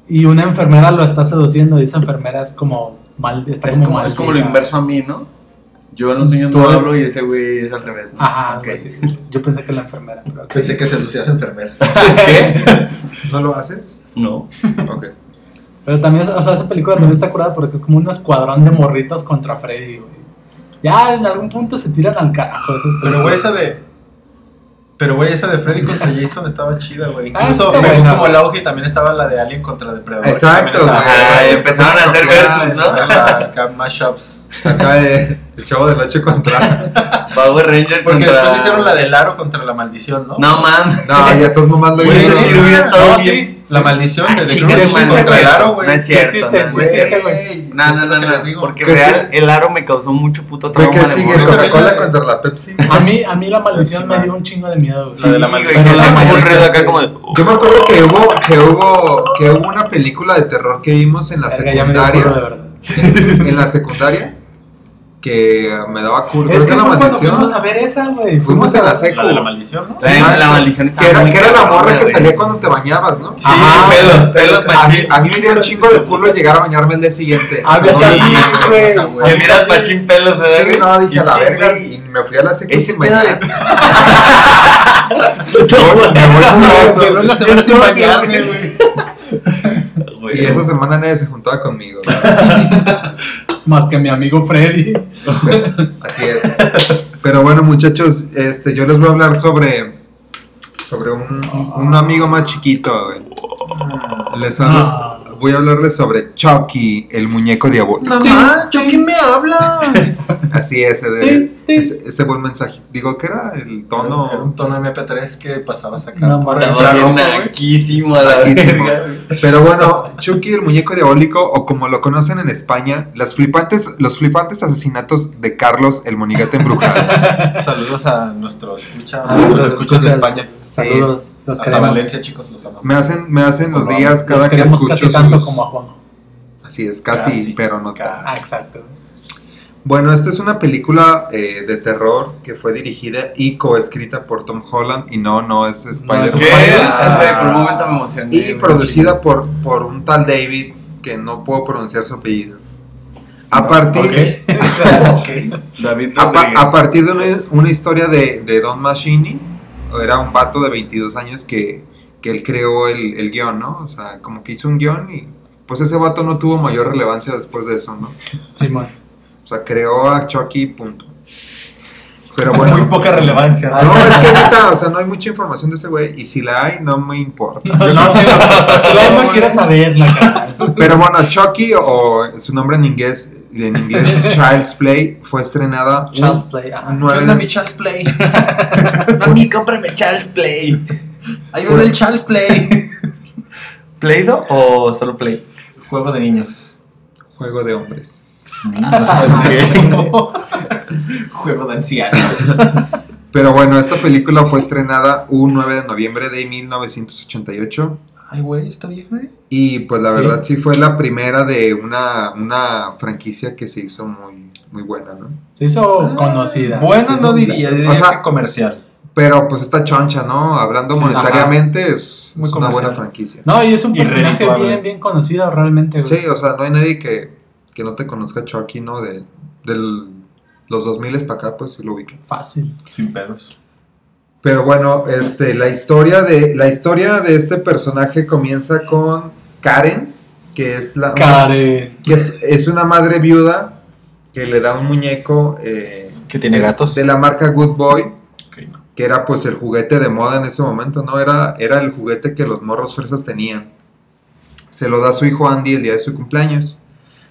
Y una enfermera lo está seduciendo. Y esa enfermera es como mal. Está Es como, como, es como lo inverso a mí, ¿no? Yo en los sueños Tú- no hablo y ese güey es al revés. ¿no? Ajá, Ok. algo así. Yo pensé que la enfermera. pero ok. Pensé que seducías enfermeras. ¿Qué? ¿No lo haces? No. Ok. Pero también, o sea, esa película también está curada porque es como un escuadrón de morritos contra Freddy, güey. Ya en algún punto se tiran al carajo esas Pero, güey, esa de. Pero, güey, esa de Freddy contra Jason estaba chida, güey. Ah, Incluso pegó buena, como el auge y también estaba la de Alien contra Depredador. Exacto, güey. Ah, empezaron a hacer versus, ¿no? La- Acá mashups. Acá eh, el chavo del 8 contra. Power Ranger Porque contra... después hicieron la del aro contra la maldición, ¿no? No, man. No, ya estás mamando Güey, bien. no, No, sí. La maldición Ah, de The contra el aro, güey. no es Sí cierto, existe, no existe, güey. No, no, no, no. Porque Que real, el aro me causó mucho puto trauma ¿Qué sigue? Coca-Cola contra la Pepsi. A mí, a mí la maldición me dio un chingo de miedo, güey. La de la maldición. Yo me acuerdo que hubo, que hubo, que hubo una película de terror que vimos en la secundaria. verdad. En la secundaria. Que me daba culo. Es que que la maldición. fuimos a ver esa, güey. Fuimos en la a- secu. La de la maldición, ¿no? Sí. La- la maldición estaba Que era, muy que era la morra que salía cuando te bañabas, ¿no? Sí, Ajá, pelos, pelos A mí, machín. a mí me dio un chingo de culo llegar a bañarme el día siguiente. Ah, sea, sí, güey. Que miras machín pelos, ¿eh? Sí, no, dije a la verga y me fui a la secu Ese sin bañar. Me voy una semana sin bañarme, güey. Y esa semana nadie se juntaba conmigo. Más que mi amigo Freddy. Así es. Pero bueno, muchachos, este, yo les voy a hablar sobre sobre un, un amigo más chiquito. güey. Les hablo- Ah. Voy a hablarles sobre Chucky, el muñeco diabólico. Mamá, Chucky me habla. Así es, tin. ese, ese buen mensaje. Digo, ¿qué era el Era un tono? tono MP3 que pasabas acá. No, por mames. el Estaba bien infrarrojo, güey. naquísimo a la Naquísimo. verga, güey. Pero bueno, Chucky, el muñeco diabólico, o como lo conocen en España, las flipantes, los flipantes asesinatos de Carlos, el monigote embrujado. Saludos a nuestros escucha, a nuestros escuchas de. España. Saludos. Los Hasta queremos. Valencia, chicos, los amamos. Me hacen, me hacen los días cada Los que escucho casi tanto sus- como a Juanjo. Así es, casi, Casi, pero no casi. tanto. Ah, exacto. Bueno, esta es una película eh, de terror que fue dirigida y coescrita por Tom Holland y no, no es Spider-Man. Spider- Ándale, por un momento me emocioné. y producida por, por un tal David que no puedo pronunciar su apellido. A partir. David a partir de una, una historia de, de Don Machini, era un vato de 22 años que, que él creó el, el guion, ¿no? O sea, como que hizo un guion y pues ese vato no tuvo mayor relevancia después de eso, ¿no? Simón. O sea, creó a Chucky, punto. Pero Muy bueno. poca relevancia. Ah, No, sí. es que neta, o sea, no hay mucha información de ese güey. Y si la hay, no me importa. Yo no quiero Solo no quiero saberla, carnal. Pero bueno, Chucky, o su nombre en inglés, en inglés Child's Play, fue estrenada un- Child's Play. ajá. un ¿Qué 9 onda de- mi Charles Play? Funi, cómprame Charles Play. Ahí viene el Charles Play. ¿Play-Doh o solo Play? Juego de niños. Juego de hombres. Juego de ancianos. Pero bueno, esta película fue estrenada un 9 de noviembre de 1988. Ay, güey, está viejo, eh. Y pues la Sí. verdad sí fue la primera de una, una franquicia que se hizo muy, muy buena, ¿no? Se hizo conocida. Bueno, hizo no diría, diría O sea, que comercial. Pero pues está choncha, ¿no? Hablando Sí, monetariamente es, Muy es una buena franquicia. No, y es un Y personaje bien, bien conocido realmente, güey. Sí, o sea, no hay nadie que, que no te conozca Chucky, ¿no? De del, los 2000 para acá, pues sí lo ubica. Fácil. Sin pedos. Pero bueno, este, la historia de la historia de este personaje comienza con Karen, que es la Karen. que es, es una madre viuda que le da un muñeco eh, ¿Que tiene de- gatos? de la marca Good Boy, no. que era pues el juguete de moda en ese momento, ¿no? Era, era el juguete que los morros fresas tenían. Se lo da a su hijo Andy el día de su cumpleaños.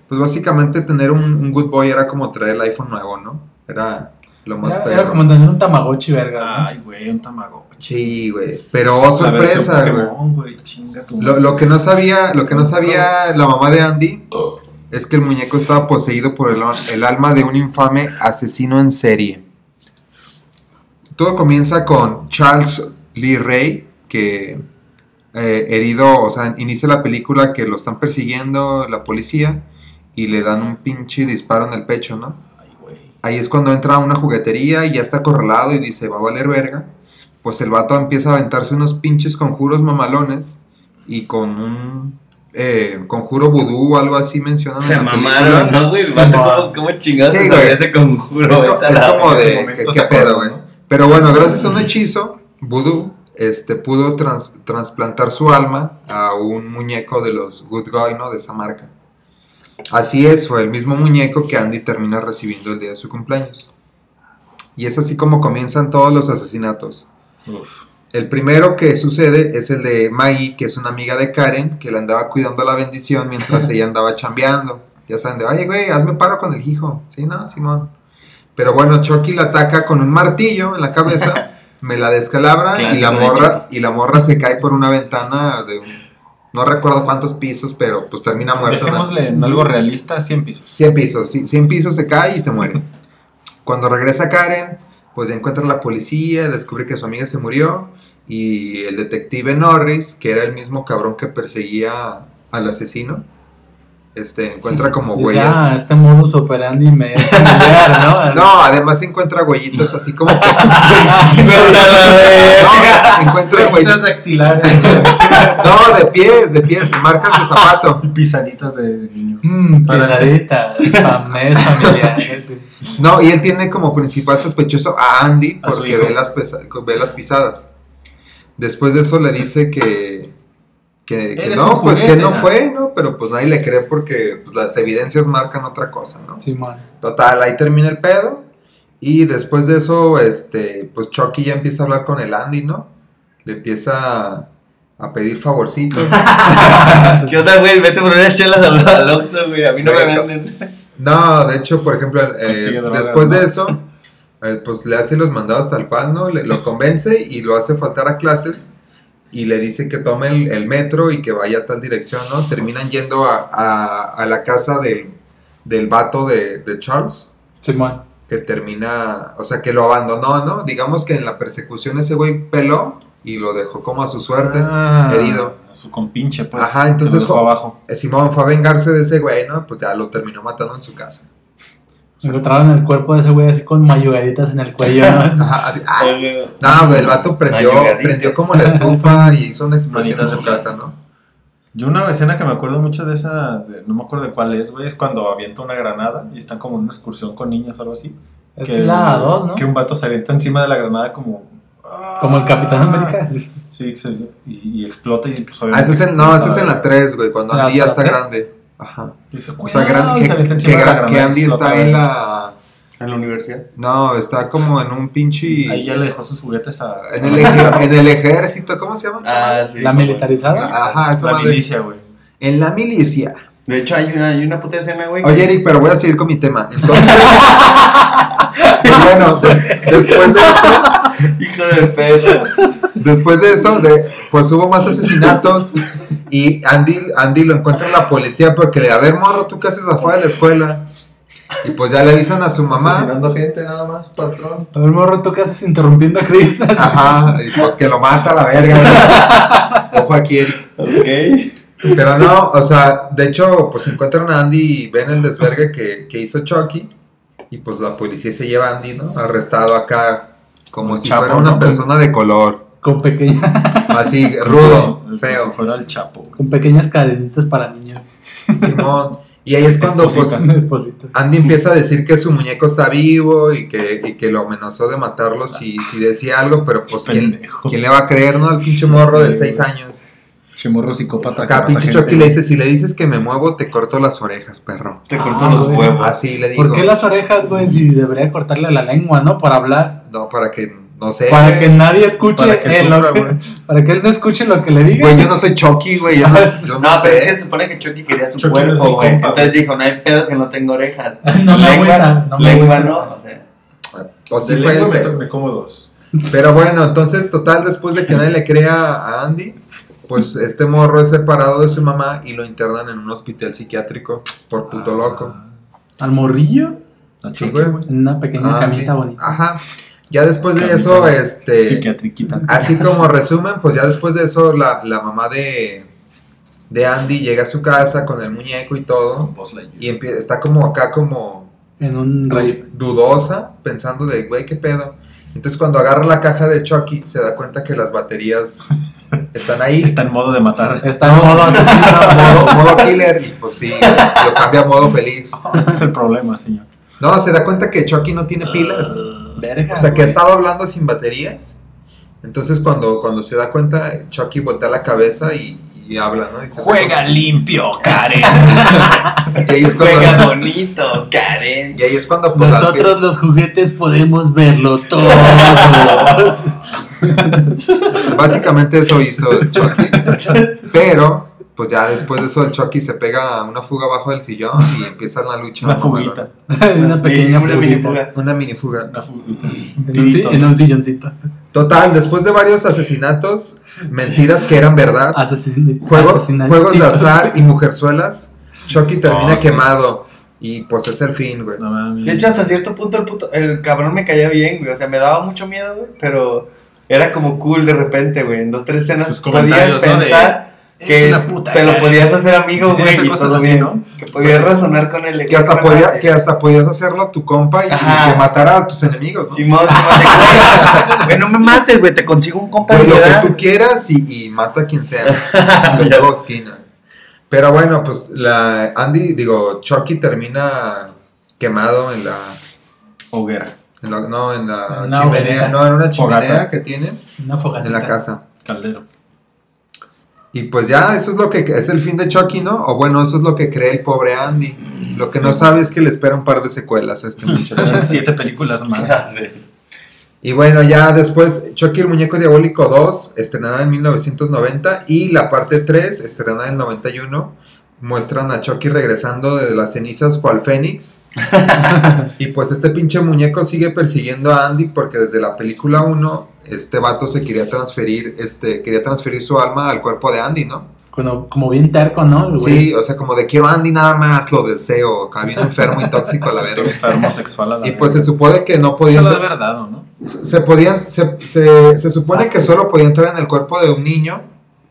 Pues básicamente tener un, un Good Boy era como traer el iPhone nuevo, ¿no? Era lo más Era, perro. era como tener un Tamagotchi, vergas. ¿no? Ay, güey, un tamagotchi. Sí, güey. Pero oh, sorpresa, güey. Lo, lo que no sabía, lo que no sabía la mamá de Andy es que el muñeco estaba poseído por el, el alma de un infame asesino en serie. Todo comienza con Charles Lee Ray, que eh, herido, o sea, inicia la película que lo están persiguiendo la policía y le dan un pinche disparo en el pecho, ¿no? Ahí es cuando entra a una juguetería y ya está acorralado y dice, va a valer verga. Pues el vato empieza a aventarse unos pinches conjuros mamalones y con un eh, conjuro vudú o algo así mencionan Se en la mamaron, película. ¿no, güey? Sí, Vato. ¿Cómo, chingados Sí, se güey. sabía ese conjuro? Es, co- como de, ¿qué, pedo, güey? Pero bueno, gracias a un hechizo, vudú, este, pudo trans- trasplantar su alma a un muñeco de los Good Guy, ¿no? De esa marca. Así es, fue el mismo muñeco que Andy termina recibiendo el día de su cumpleaños. Y es así como comienzan todos los asesinatos. Uf. El primero que sucede es el de Maggie, que es una amiga de Karen, que le andaba cuidando la bendición mientras ella andaba chambeando. Ya saben, de, oye, güey, hazme paro con el hijo. Sí, no, Simón. Pero bueno, Chucky la ataca con un martillo en la cabeza, me la descalabra y la, morra, y la morra se cae por una ventana de un- no recuerdo cuántos pisos, pero pues termina muerta. ¿no? Dejémosle en algo realista 100 pisos. 100 pisos, sí, 100 pisos se cae y se muere. Cuando regresa Karen, pues ya encuentra a la policía, descubre que su amiga se murió y el detective Norris, que era el mismo cabrón que perseguía al asesino, este, encuentra como huellas. ah, este modus operandi me es familiar, ¿no? No, además encuentra huellitas así como que... no, encuentra huellitas... dactilares. No, de pies, de pies, marcas de zapato. Pisaditas de niño. Familiares. sí. No, y él tiene como principal sospechoso a Andy porque ve las, pesa- ve las pisadas. Después de eso le dice que, que, no, pues que no fue, ¿no? Pero pues nadie le cree porque pues, las evidencias marcan otra cosa, ¿no? Simón. Total, ahí termina el pedo. Y después de eso, este, pues Chucky ya empieza a hablar con el Andy, ¿no? Le empieza a pedir favorcitos. ¿Qué onda, güey? Vete por unas chelas al, al Oxxo, güey. A mí no me venden. No, de hecho, por ejemplo, eh, después de eso, eh, pues le hace los mandados tal cual, ¿no? Le- lo convence y lo hace faltar a clases y le dice que tome el, el metro y que vaya a tal dirección, ¿no? Terminan yendo a, a- a la casa del, del vato de, de Charles, Simón. que termina, o sea, que lo abandonó, ¿no? Digamos que en la persecución ese güey peló y lo dejó como a su suerte, Ah. herido. A su compinche, pues. Ajá, entonces que lo dejó fue- abajo. Simón fue a vengarse de ese güey, ¿no? Pues ya lo terminó matando en su casa. Encontraron el cuerpo de ese güey así con mayugaditas en el cuello. ¿no? Ah. No, güey, el vato prendió, prendió como la estufa y hizo una explosión en su de casa, ¿no? Yo una escena que me acuerdo mucho de esa, de- no me acuerdo de cuál es, güey, es cuando avienta una granada y están como en una excursión con niños o algo así. Es que, la 2, ¿no? Que un vato se avienta encima de la granada como... Como el Capitán Ah. América. sí. Sí, sí, sí, y, y explota y pues Ah, ese es en, no, ese es en la 3, güey, cuando ¿La Andy ya está tres? grande. Ajá. Y dice, O sea, gran- se que, Andy está en la... En la universidad. No, está como en un pinche... Ahí ya le dejó sus juguetes a... En el, eje- en el ejército, ¿cómo se llama? Ah, sí. La militarizada. Ajá, esa la madre. milicia, güey. En la milicia. De hecho, hay una, hay una puta escena, güey. Oye, Eric, pero voy a seguir con mi tema. Entonces, y bueno, des- después de eso, Hijo de pedo. después de eso, de, pues hubo más asesinatos y Andy, Andy lo encuentra en la policía porque le, a ver, morro, ¿tú qué haces afuera de la escuela? Y pues ya le avisan a su mamá. Asesinando gente nada más, patrón. A ver, morro, ¿tú qué haces interrumpiendo a Chris? Ajá, y pues que lo mata a la verga. Ojo aquí. Ok. Pero no, o sea, de hecho, pues encuentran a Andy y ven el desvergue que, que hizo Chucky. Y pues la policía se lleva a Andy, ¿no? Arrestado acá, como si chapo, fuera una ¿no? persona de color. Con, pequeña, Así, rudo, Como si feo. fuera el chapo. güey. con pequeñas cadenitas para niños. Simón. Y ahí es cuando pues, Un esposito. Andy empieza a decir que su muñeco está vivo y que, y que lo amenazó de matarlo si, si decía algo, pero pues ¿quién, quién le va a creer, no? Al pinche morro de Sí, 6 güey. años. Chimorro psicópata. Acá pinche Chucky le dice, si le dices que me muevo, te corto las orejas, perro. Te cortó Ah, los güey. huevos. Así le digo. ¿Por qué las orejas, güey? Si debería cortarle la lengua, ¿no? Para hablar. No, para que, no sé. Para que nadie escuche Para que lo sufra, que- para que él no escuche lo que le diga. Güey, yo no soy Chucky, güey. Yo no, yo no No, pero es que se supone que Chucky quería su Chucky no cuerpo, güey. compa, Entonces güey. dijo, no hay pedo que no tengo orejas. No me lengua, agüita, no me lengua no, o sea. O sí De fue lengua el me, me como dos. Pero bueno, entonces, total, después de que nadie le crea a Andy, pues este morro es separado de su mamá y lo internan en un hospital psiquiátrico por puto loco. Al morrillo. Ah, Sí, Chucky, güey. En una pequeña Andy. camita bonita. Ajá. Ya después de Camita eso, este. Psiquiatriquita. Así como resumen, pues ya después de eso, la, la mamá de, de Andy llega a su casa con el muñeco y todo. Y empie- está como acá como En un rape. dudosa, pensando de, güey, ¿qué pedo? Entonces cuando agarra la caja de Chucky, se da cuenta que las baterías están ahí. Está en modo de matar. Está en modo asesino. modo, modo killer y pues sí, lo cambia a modo feliz. Ese es el problema, señor. No, se da cuenta que Chucky no tiene pilas. Verga. O sea, que ha estado hablando sin baterías. Entonces cuando, cuando se da cuenta, Chucky voltea la cabeza y, y habla, ¿no? Y dice, Juega limpio, Karen. Y ahí es cuando, Juega bonito, Karen. y ahí es cuando pues, Nosotros los juguetes podemos verlo todo. Básicamente eso hizo Chucky. Pero, pues ya después de eso el Chucky se pega una fuga abajo del sillón y empieza la lucha. Una fuguita. una pequeña una mini fuga. Una mini fuga. Una fuguita. En un, si- en un silloncito. Total, después de varios asesinatos, mentiras que eran verdad, Asesin- juegos, asesinatos. juegos de azar y mujerzuelas, Chucky termina Oh, sí. quemado. Y pues es el fin, güey. No. De hecho, hasta cierto punto el puto, el cabrón me caía bien, güey. O sea, me daba mucho miedo, güey. Pero era como cool de repente, güey. En dos, tres escenas Sus podías comentarios, ¿no? De, pensar que "Eres una puta, te lo Karen". podías hacer amigo, sí, güey. hace y cosas todo así, bien. ¿no? Que podías razonar con él. de Que hasta, que hasta podías hacerlo tu compa y, y que matara a tus enemigos, ¿no? Simón, Simón, güey, no me mates, güey. Te consigo un compa Pues de lo que tú quieras y, y mata a quien sea. Esquina. Pero bueno, pues la Andy, digo, Chucky termina quemado en la, Hoguera. en la- no, en la Una chimenea, no, en una chimenea Fogata. que tienen Una en la casa. Caldero. Y pues ya, eso es lo que es el fin de Chucky, ¿no? O bueno, eso es lo que cree el pobre Andy. Lo que no sabe es que le espera un par de secuelas a este muchacho. Siete películas más. Sí. Y bueno, ya después, Chucky el Muñeco Diabólico 2, estrenada en 1990, y la parte 3, estrenada en el 91, muestran a Chucky regresando de las cenizas cual Fénix. y pues este pinche muñeco sigue persiguiendo a Andy porque desde la película 1, este vato se quería transferir, este, quería transferir su alma al cuerpo de Andy, ¿no? Como, como bien terco, ¿no? Sí, o sea, como de quiero a Andy nada más, lo deseo, acá bien enfermo y tóxico a la verga. Enfermo sexual a la Y pues se supone que no Eso podían... lo de verdad, ¿no? se podían se, se, se supone Ah, que sí. solo podía entrar en el cuerpo de un niño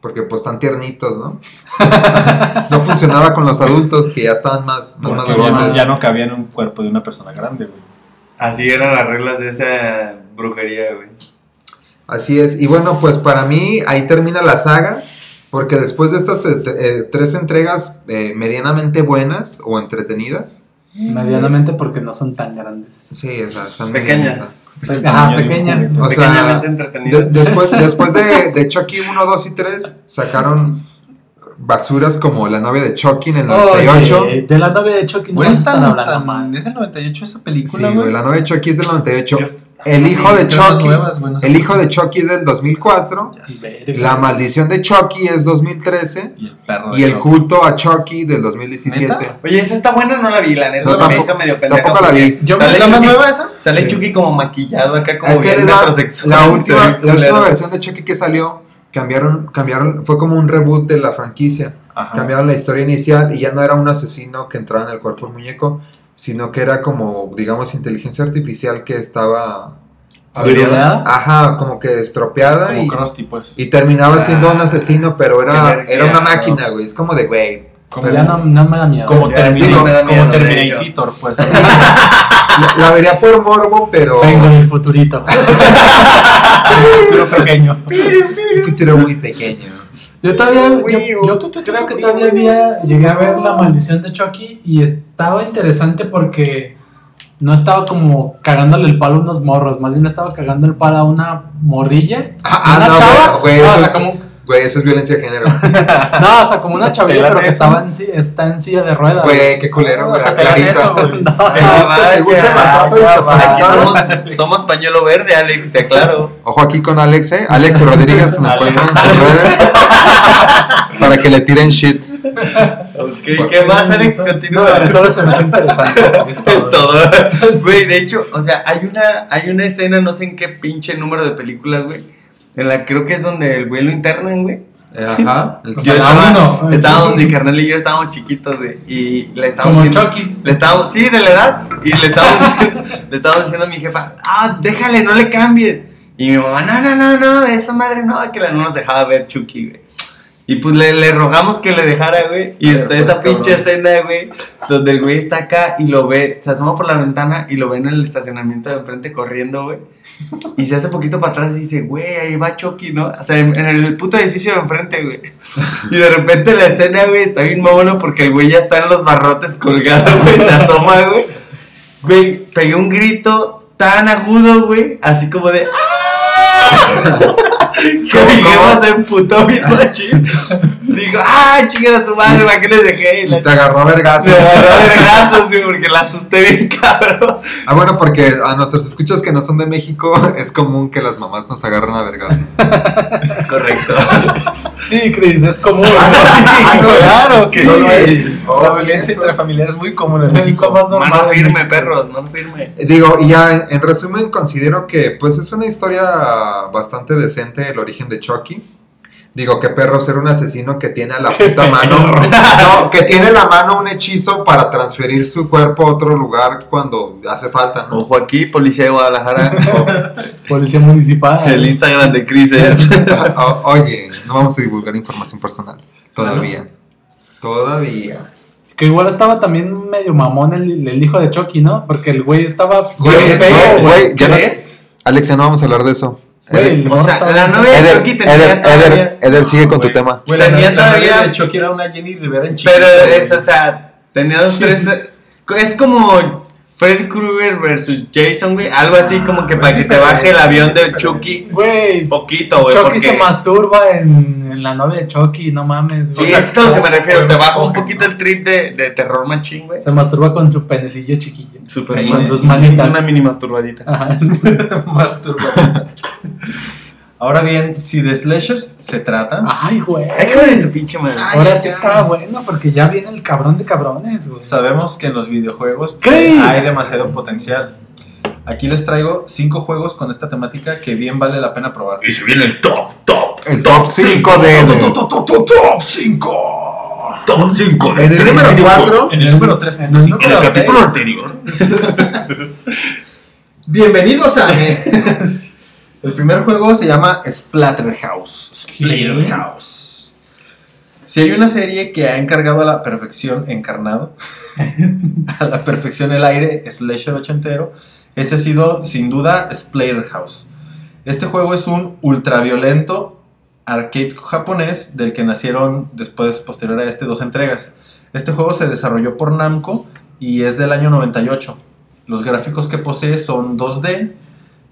porque pues están tiernitos, ¿no? no funcionaba con los adultos que ya estaban más, más no, ya no cabía en un cuerpo de una persona grande, güey. Así eran las reglas de esa brujería, güey. Así es. Y bueno, pues para mí ahí termina la saga. Porque después de estas eh, eh, tres entregas eh, medianamente buenas o entretenidas. Medianamente porque no son tan grandes. Sí, o sea, están Pequeñas. Es el Ajá, tamaño de un pequeñas. O sea, de- entretenidas. después, después de, de Chucky 1, 2 y 3, sacaron basuras como La novia de Chucky en el 98. Oye, de la novia de Chucky no Güey, vas a es estar tan, hablando tan- mal. es el 98 esa Sí, película, güey, güey. La novia de Chucky es del 98. Yo- El hijo de Chucky. nuevas. El hijo de Chucky es del 2004. Ya sé. La maldición de Chucky es 2013. Y el perro de Y el Chucky. culto a Chucky del 2017. ¿Neta? Oye, esa está buena, no la vi, la neta. No, me hizo medio pendeja. tampoco la vi. Yo- sale ¿Es la más Chucky- nueva esa? Sale Sí. Chucky como maquillado acá, como Es que bien la Se última, la última versión de Chucky que salió, cambiaron, cambiaron, fue como un reboot de la franquicia. Ajá. Cambiaron la historia inicial y ya no era un asesino que entraba en el cuerpo del muñeco, sino que era como, digamos, inteligencia artificial que estaba, ¿Averiada? ajá, como que estropeada Como y, Krusty, pues. y terminaba siendo un Ah, asesino, pero era, era una máquina, güey. Es como de, güey. Como, Ya no, no me da miedo. como, Terminator, sí, me da como miedo, de Terminator, pues. La, la vería por morbo, pero Vengo del futurito. futuro pequeño. futuro muy pequeño. Yo todavía, yo, creo que todavía había, llegué a ver la maldición de Chucky y estaba interesante porque no estaba como cagándole el palo a unos morros, más bien estaba cagando el palo a una morrilla. Ah, una no, chava, güey, no, o sea, como, Güey, eso es violencia de género. no, o sea, como una chavilla, pero que estaba en, si- está en silla de ruedas. Güey, qué culero, güey. o sea, te eso, güey. No. Aquí somos, somos pañuelo verde, Alex, te aclaro. Ojo aquí con Alex, ¿eh? Alex Rodríguez, me encuentran en sus redes. Para que le tiren shit. Ok, ¿qué más, Alex? No, Continúa. solo se me hace interesante. Es todo. Güey, de hecho, o sea, hay una, hay una escena, no sé en qué pinche número de películas, güey. En la creo que es donde el güey lo internan, güey. Eh, Ajá. El- Yo estaba, uno. estaba donde mi carnal y yo estábamos chiquitos, güey. Y le estábamos Como diciendo- Chucky. Le estábamos, sí, de la edad. Y le estábamos, le estábamos diciendo a mi jefa, ah, déjale, no le cambies. Y mi mamá, no, no, no, no, esa madre no, que la no nos dejaba ver Chucky, güey. Y pues le, le rogamos que le dejara, güey. Y ver, está pues, esa pinche cabrón. escena, güey, donde el güey está acá y lo ve, se asoma por la ventana y lo ve en el estacionamiento de enfrente corriendo, güey. Y se hace poquito para atrás y dice, güey, ahí va Chucky, ¿no? O sea, en, en el puto edificio de enfrente, güey. Y de repente la escena, güey, está bien mono porque el güey ya está en los barrotes colgado, güey, se asoma, güey. Güey, pegué un grito tan agudo, güey, así como de... ¡Ah! Que ¿Cómo, mi jefa cómo? se emputó bien machín. Digo, ¡ah, chica a su madre! ¿Para qué les dejé? Y Y la te agarró a vergazo. se agarró de brazos, güey, porque la asusté bien cabrón. Ah, bueno, porque a nuestros escuchas que no son de México es común que las mamás nos agarren a vergazos. Es correcto. Sí, Chris, es común. Ah, no, claro sí. que sí. La oh, violencia intrafamiliar es muy común en México. más normal. Mano firme, perros, mano firme. Digo, y ya en, en resumen considero que pues es una historia bastante decente el origen de Chucky. Digo, qué perro ser un asesino que tiene a la puta mano. No, que tiene la mano un hechizo para transferir su cuerpo a otro lugar cuando hace falta, ¿no? Ojo aquí, policía de Guadalajara. Policía municipal. El Instagram de es. O- oye, no vamos a divulgar información personal. Todavía. Todavía. Que igual estaba también medio mamón el, el hijo de Chucky, ¿no? Porque el güey estaba Güey, feo, güey. Alex, ya no vamos a hablar de eso. Güey, O sea, la novia de Chucky tenía Eder, todavía- Eder, Eder, sigue con tu tema. Güey, la, Tenía la novia todavía- de Chucky era una Jenny Rivera en Pero es, o sea, tenía dos, tres. Es como Freddy Krueger versus Jason, güey. Algo así como que para que te baje el avión de Chucky. Güey, Poquito, güey. Chucky porque... se masturba en, en la novia de Chucky, no mames. Sí, güey. eso es a lo que me refiero. Te baja un poquito el trip de, de terror machín, güey. Se masturba con su penecillo chiquillo. Super Sí, con sus manitas. Una mini masturbadita. Ajá. Masturbadita. Ahora bien, si de slashers se trata, Ay, güey. Hijo de su pinche madre. Ay, Ahora sí estaba bueno porque ya viene el cabrón de cabrones, güey. sabemos que en los videojuegos pues, hay demasiado potencial. Aquí les traigo cinco juegos con esta temática que bien vale la pena probar. Y se viene el top, top. El top 5 de Top, top, top, top, top 5. Top 5. En el número 4, En el número 3. En el capítulo anterior. Bienvenidos a... el primer juego se llama Splatterhouse. Splatterhouse. Si hay una serie que ha encargado a la perfección, encarnado, a la perfección el aire, slasher ochentero, ese ha sido sin duda Splatterhouse. Este juego es un ultraviolento arcade japonés del que nacieron después, posterior a este, dos entregas. Este juego se desarrolló por Namco y es del año 98. Los gráficos que posee son 2D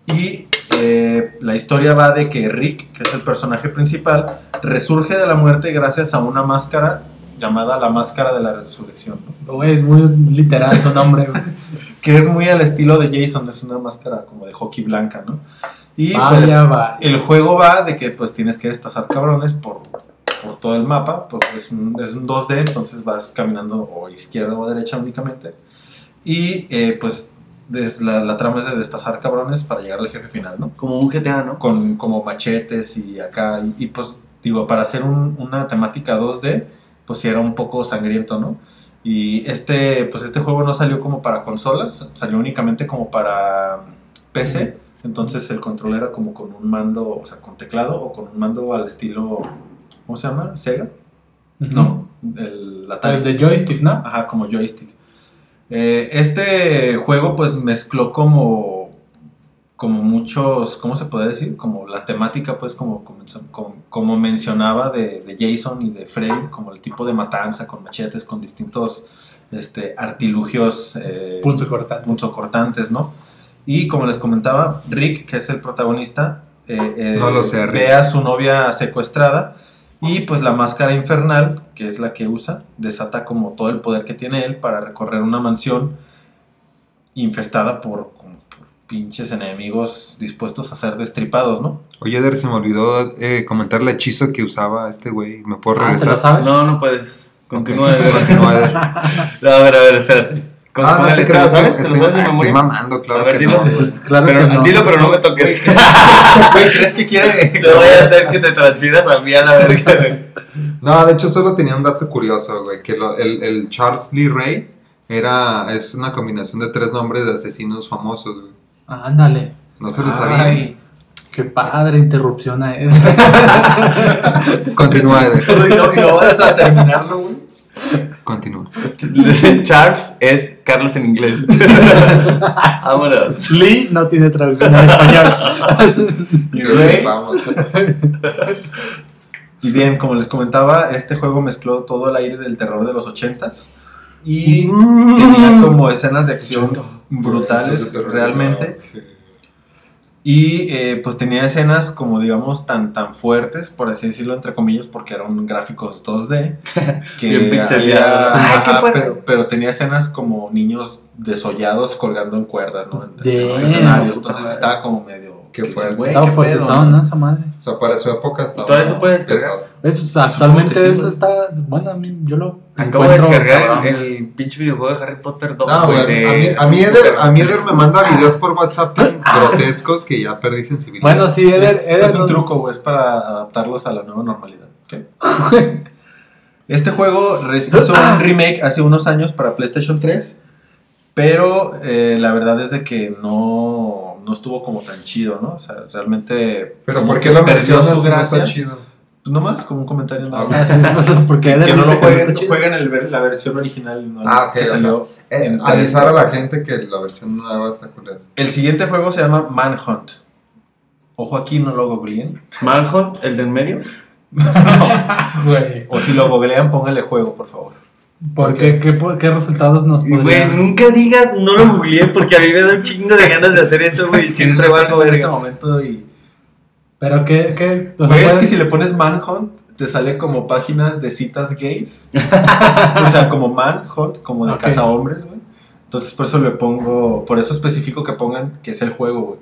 y eh, la historia va de que Rick, que es el personaje principal, resurge de la muerte gracias a una máscara llamada la máscara de la resurrección, ¿no? Es muy literal su nombre, que es muy al estilo de Jason, es una máscara como de hockey blanca, ¿no? Y Vaya, pues vaya. el juego va de que pues tienes que destazar cabrones por, por todo el mapa, pues es un, es un 2D, entonces vas caminando o izquierda o derecha únicamente. Y eh, pues des- la, la trama es de destazar cabrones para llegar al jefe final, ¿no? Como un GTA, ¿no? Con como machetes y acá, y, y, pues digo, para hacer un- una temática 2D, pues sí era un poco sangriento, ¿no? Y este, pues este juego no salió como para consolas, salió únicamente como para PC. Entonces el control era como con un mando, o sea, con teclado o con un mando al estilo, ¿cómo se llama? ¿Sega? No, el Atari. Es de joystick, ¿no? Ajá, como joystick. Eh, este juego pues mezcló como como muchos, ¿cómo se puede decir? Como la temática pues como, como, como- mencionaba de, de Jason y de Freddy, como el tipo de matanza con machetes, con distintos este, artilugios eh, Punzo cortante. punzocortantes, ¿no? Y como les comentaba, Rick, que es el protagonista, eh, eh, No lo sé, Rick. ve a su novia secuestrada y pues la máscara infernal, que es la que usa, desata como todo el poder que tiene él para recorrer una mansión infestada por, pinches enemigos dispuestos a ser destripados, ¿no? Oye, Eder, se me olvidó eh, comentar el hechizo que usaba este güey. ¿Me puedo Ah, ¿te regresar? lo sabes? No, no puedes. Continúa ver. Continúa, Eder. No, a ver, a ver, espérate. Ah, no te creas, sabes? estoy, ¿Te lo sabes de estoy memoria? mamando, claro ver, que dilo. no. Pues claro Pero, que no. Dilo, pero no me toques. Güey, ¿crees que quiere? Te voy a hacer que te transfieras a mí a la verga. güey. No, de hecho solo tenía un dato curioso, güey, que lo- el, el Charles Lee Ray era, es una combinación de tres nombres de asesinos famosos, güey. Ándale. No se lo sabía. Ay, Qué padre interrupción a él. Continúa, Eder. y no, no vas a terminarlo, güey. Continúa. Charles es Carlos en inglés. Vámonos. Lee no tiene traducción al español. Y bien, como les comentaba, este juego mezcló todo el aire del terror de los ochentas y tenía como escenas de acción brutales realmente y eh, pues tenía escenas como digamos tan tan fuertes por así decirlo entre comillas porque eran gráficos 2D que Bien pero, pero tenía escenas como niños desollados colgando en cuerdas ¿no? en, en los escenarios. Entonces estaba como medio Dices, fuerte. "Güey, Estaba qué pedo", fuertezón, ¿no? Esa madre. O sea, para su época estaba. todo eso puedes descargar? pues, actualmente que sí, eso güey. está. Bueno, a mí yo lo. Acabo de encuentro descargar cabrón. el, el pinche videojuego de Harry Potter 2. No, güey, de- a mí, a, mí Eder, a mí Eder me manda videos por WhatsApp tan grotescos que ya perdí sensibilidad. Bueno, sí, Eder. Es, Eder es un truco, güey, es para adaptarlos a la nueva normalidad. Este juego hizo un remake hace unos años para PlayStation 3, pero eh, la verdad es de que no, no estuvo como tan chido, ¿no? O sea, realmente... Pero ¿por qué lo perdió mencionas su no gracia. está chido? Pues nomás como un comentario. Ah, sí, pues, porque Que no lo no jueguen, el ver- la versión original, no Ah, ok, que sea, salió Eh, en avisar a 3D. la gente que la versión nueva está culera. El siguiente juego se llama Manhunt. Ojo aquí, no lo googleen. Manhunt, el del medio. Güey. O si lo googlean, pónganle juego, por favor. ¿Por qué? ¿Qué, resultados nos Güey, podrían nunca digas no lo googleé porque a mí me da un chingo de ganas de hacer eso, güey. Siempre vas valgo en este momento y... Pero qué, qué, o sea, Güey, es que si le pones Manhunt, te sale como páginas de citas gays. o sea, como Manhunt, como de Ok. casa hombres, güey. Entonces por eso le pongo, por eso especifico que pongan que es el juego, güey.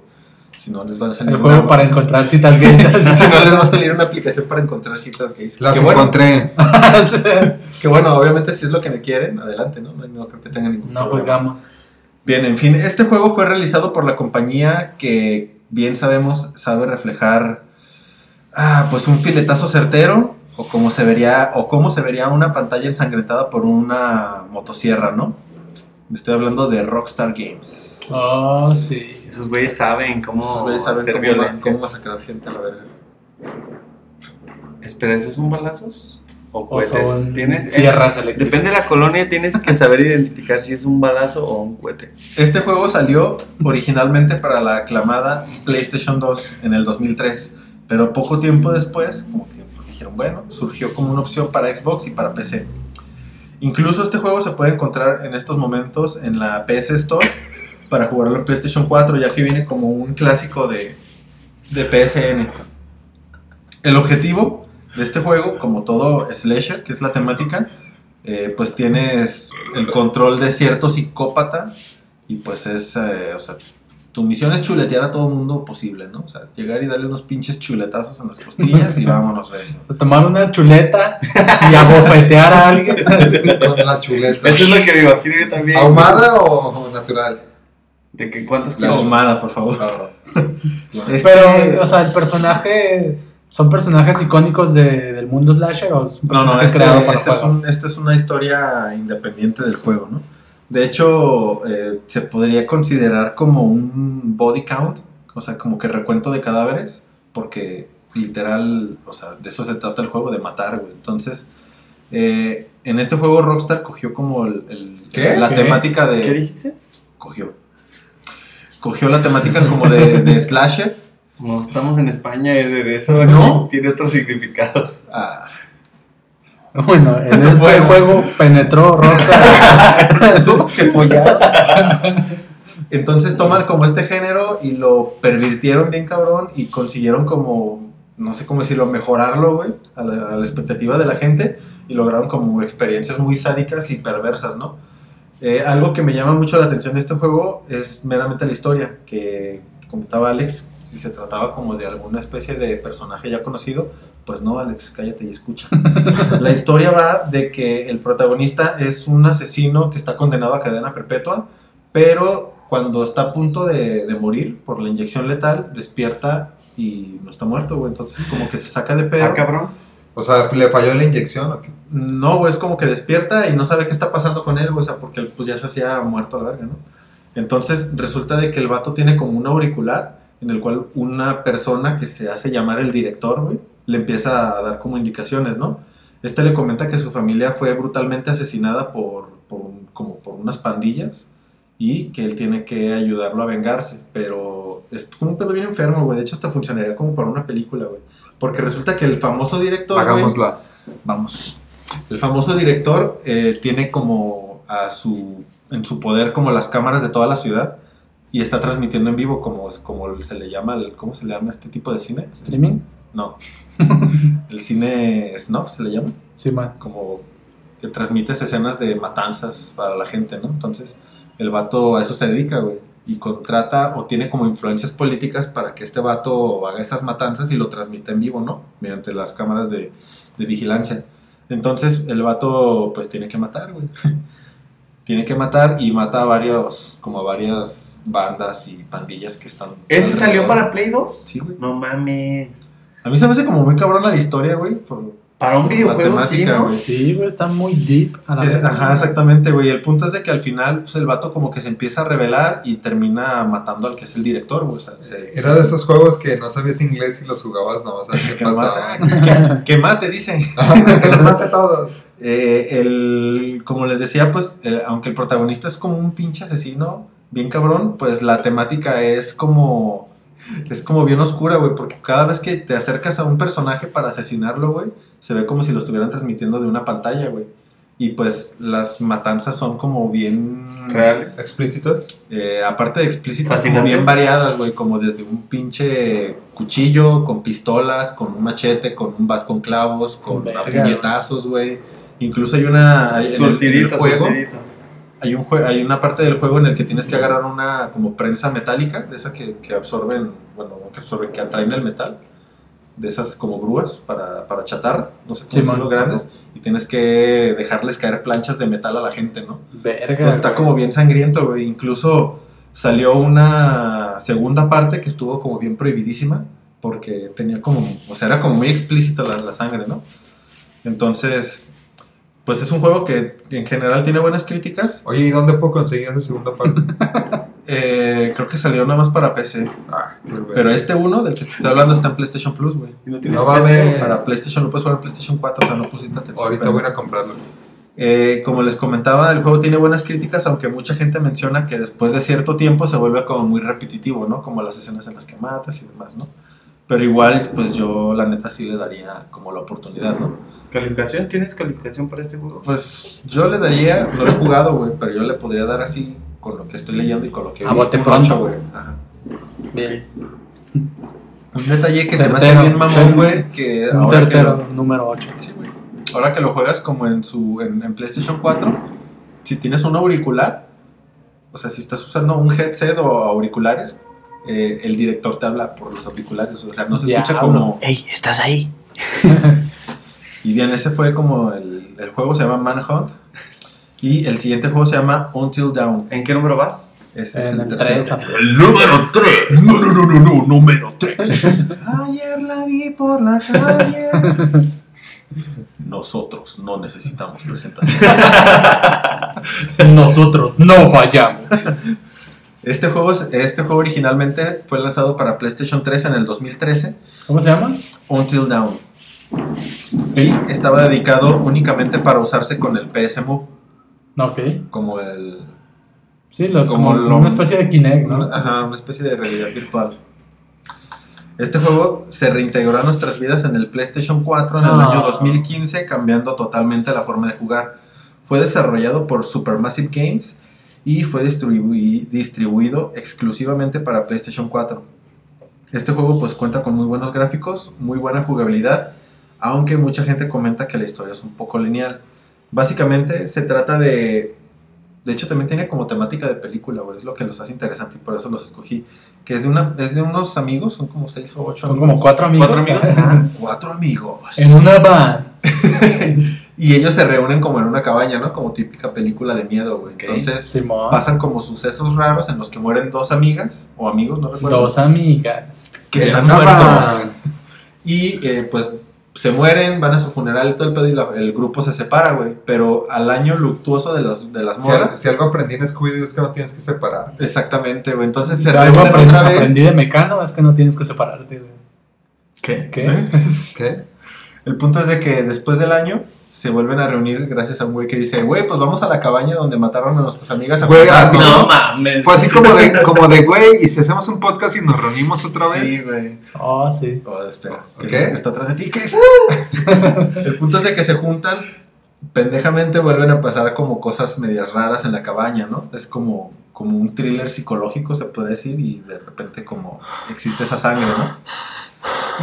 Si no les va a salir el juego una- para encontrar citas gays. si no les va a salir una aplicación para encontrar citas gays. Las que bueno, encontré. que bueno, obviamente si es lo que me quieren, adelante, ¿no? No, no creo que tengan ningún no problema. juzgamos. Bien, en fin, este juego fue realizado por la compañía que bien sabemos sabe reflejar ah, pues un filetazo certero o como se vería o cómo se vería una pantalla ensangrentada por una motosierra, ¿no? Me estoy hablando de Rockstar Games. Oh, sí. Esos güeyes saben cómo Esos güeyes saben hacer cómo, violencia. cómo masacrar gente a la verga. Espera, ¿esos son balazos? o O cohetes. son Tienes, sierras eh, eléctricas. Depende de la colonia, tienes que saber identificar si es un balazo o un cohete. Este juego salió originalmente para la aclamada PlayStation 2 en el 2003, pero poco tiempo después, como que pues, dijeron, bueno, surgió como una opción para Xbox y para PC. Incluso este juego se puede encontrar en estos momentos en la PS Store para jugarlo en PlayStation 4, ya que viene como un clásico de, de PSN. El objetivo de este juego, como todo slasher, que es la temática, eh, pues tienes el control de cierto psicópata y pues es, eh, o sea, tu misión es chuletear a todo mundo posible, ¿no? O sea, llegar y darle unos pinches chuletazos en las costillas y vámonos, recio. Pues tomar una chuleta y abofetear a alguien. Con la chuleta. Eso es lo que me imagino yo también. ¿Ahumada o natural? ¿De que cuántos kilos? ahumada, por favor. Ah, Este- Pero, o sea, el personaje. ¿Son personajes icónicos de- del mundo slasher o es un No, no, personaje este, creado para este es juego? un- esta es una historia independiente del juego, ¿no? De hecho, eh, se podría considerar como un body count, o sea, como que recuento de cadáveres, porque literal, o sea, de eso se trata el juego, de matar, güey. Entonces, eh, en este juego Rockstar cogió como el, el- ¿Qué? la ¿Qué? temática de... ¿Qué dijiste? Cogió. Cogió la temática como de, de slasher. No, estamos en España, es de eso. No. Tiene otro significado. ah, Bueno, en este Bueno. juego penetró se follaron. Entonces toman como este género y lo pervirtieron bien cabrón y consiguieron como, no sé cómo decirlo, mejorarlo, güey, a la, a la expectativa de la gente y lograron como experiencias muy sádicas y perversas, ¿no? Eh, algo que me llama mucho la atención de este juego es meramente la historia, que comentaba Alex, si se trataba como de alguna especie de personaje ya conocido, pues no, Alex, cállate y escucha. la historia va de que el protagonista es un asesino que está condenado a cadena perpetua, pero cuando está a punto de, de morir por la inyección letal, despierta y no está muerto, güey. Entonces como que se saca de pedo. Ah, cabrón. O sea, ¿le falló la inyección o qué? No, güey, es como que despierta y no sabe qué está pasando con él, güey, o sea, porque él pues ya se hacía muerto a la verga, ¿no? Entonces resulta de que el vato tiene como un auricular en el cual una persona que se hace llamar el director, güey, le empieza a dar como indicaciones, ¿no? Este le comenta que su familia fue brutalmente asesinada por, como por unas pandillas y que él tiene que ayudarlo a vengarse, pero es como un pedo bien enfermo, güey, de hecho hasta funcionaría como para una película, güey, porque resulta que el famoso director, güey, Hagámosla. Vamos. El famoso director eh, tiene como a su en su poder como las cámaras de toda la ciudad y está transmitiendo en vivo como, como se le llama, el- ¿cómo se le llama este tipo de cine? ¿Streaming? No. el cine snuff se le llama, Sí, man. como que transmites escenas de matanzas para la gente, ¿no? Entonces, el vato a eso se dedica, güey. Y contrata o tiene como influencias políticas para que este vato haga esas matanzas y lo transmita en vivo, ¿no? Mediante las cámaras de, de vigilancia. Entonces, el vato, pues, tiene que matar, güey. tiene que matar y mata a varios, como a varias bandas y pandillas que están... ¿Ese salió para Play 2? Sí, güey. No mames. A mí se me hace como muy cabrón la historia, güey. por- Para un La videojuego sí, güey. Sí, güey, está muy deep. A la Es- verga. ajá, exactamente, güey. El punto es de que al final, pues, el vato como que se empieza a revelar y termina matando al que es el director, güey. O sea, se- Era de esos juegos que no sabías inglés y los jugabas nada más a ver qué que, nomás, ah, que- que mate, dicen. que los mate a todos. Eh, el, como les decía, pues, eh, aunque el protagonista es como un pinche asesino, bien cabrón, pues la temática es como. Es como bien oscura, güey, porque cada vez que te acercas a un personaje para asesinarlo, güey, se ve como si lo estuvieran transmitiendo de una pantalla, güey. Y pues las matanzas son como bien. Reales. ¿Explícitos? Eh, aparte de explícitas, como bien variadas, güey, como desde un pinche cuchillo, con pistolas, con un machete, con un bat con clavos, con Verga, puñetazos, güey. Incluso hay una... hay- en el- en el Surtidito, juego, surtidito. Hay, un hay una parte del juego en el que tienes que agarrar una como prensa metálica, de esa que, que absorben, bueno, no que absorben, que atraen el metal, de esas como grúas para, para chatarra, no sé cómo Sí, man. grandes, y tienes que dejarles caer planchas de metal a la gente, ¿no? Verga. Entonces está como bien sangriento, güey. Incluso salió una segunda parte que estuvo como bien prohibidísima porque tenía como, o sea, era como muy explícita la, la sangre, ¿no? Entonces, pues es un juego que en general tiene buenas críticas. Oye, ¿y dónde puedo conseguir esa segunda parte? Eh, creo que salió nada más para PC. Ah, Pero este uno, del que te estoy hablando, está en PlayStation Plus, güey. Y no tienes No va a PC. haber- Para PlayStation lo puedes jugar en PlayStation 4, o sea, no pusiste atención. Ahorita pero- voy a comprarlo. Eh, como les comentaba, el juego tiene buenas críticas, aunque mucha gente menciona que después de cierto tiempo se vuelve como muy repetitivo, ¿no? Como las escenas en las que matas y demás, ¿no? Pero igual, pues yo la neta sí le daría como la oportunidad, ¿no? ¿Calificación? ¿Tienes calificación para este juego? Pues yo le daría, no lo he jugado, güey, pero yo le podría dar así con lo que estoy leyendo y con lo que A bote pronto. güey. Ajá. Bien. Un detalle que se me hace Certero, bien mamón, güey, que Un ahora que certero lo- número 8. Sí, güey. Ahora que lo juegas como en su en, en PlayStation 4, si tienes un auricular, o sea, si estás usando un headset o auriculares, eh, el director te habla por los auriculares, o sea, no se escucha como... ¡Ey, estás ahí! Y bien, ese fue como el, el juego se llama Manhunt y el siguiente juego se llama Until Dawn. ¿En qué número vas? Ese es el el tercero. 3. El número 3. No, no, no, no, no, número 3. Ayer la vi por la calle. Nosotros no necesitamos presentación. Nosotros no fallamos. Este juego, es- este juego originalmente fue lanzado para PlayStation 3 en el 2013, ¿Cómo se llama? Until Dawn. Y estaba dedicado únicamente para usarse con el PS Move, Ok. como el... Sí, los, Como como, lo- una especie de Kinect, ¿no? Ajá, una especie de realidad virtual. Este juego se reintegró a nuestras vidas en el PlayStation 4 en el Ah. año 2015, cambiando totalmente la forma de jugar. Fue desarrollado por Supermassive Games y fue distribui- distribuido exclusivamente para PlayStation 4. Este juego pues cuenta con muy buenos gráficos, muy buena jugabilidad, aunque mucha gente comenta que la historia es un poco lineal. Básicamente se trata de... De hecho también tiene como temática de película, es lo que los hace interesante y por eso los escogí. Que es de, una, es de unos amigos, son como seis o ocho Son amigos. como cuatro amigos. ¿Cuatro amigos? Cuatro amigos. En una van. y ellos se reúnen como en una cabaña, ¿no? Como típica película de miedo, güey. Entonces Simón. pasan como sucesos raros en los que mueren dos amigas o amigos, no recuerdo. Dos amigas. que están muertos. Y eh, pues se mueren, van a su funeral y todo el pedo y la- el grupo se separa, güey. Pero al año luctuoso de, los, de las morras. si algo aprendí en Scooby-Doo es que no tienes que separar. Exactamente, güey. Entonces Si se algo aprendí, otra vez. aprendí de mecano es que no tienes que separarte. güey. ¿Qué? ¿Qué? ¿Qué? El punto es de que después del año se vuelven a reunir gracias a un güey que dice, güey, pues vamos a la cabaña donde mataron a nuestras amigas. a Güey, jugar". así No mames. Fue así como de, como de, güey, y si hacemos un podcast y nos reunimos otra Sí, vez. güey. Oh, sí. Oh, espera, ¿Qué? está atrás de ti, Chris. El punto es de que se juntan, pendejamente vuelven a pasar como cosas medias raras en la cabaña, ¿no? Es como, como un thriller psicológico, se puede decir, y de repente como existe esa sangre, ¿no?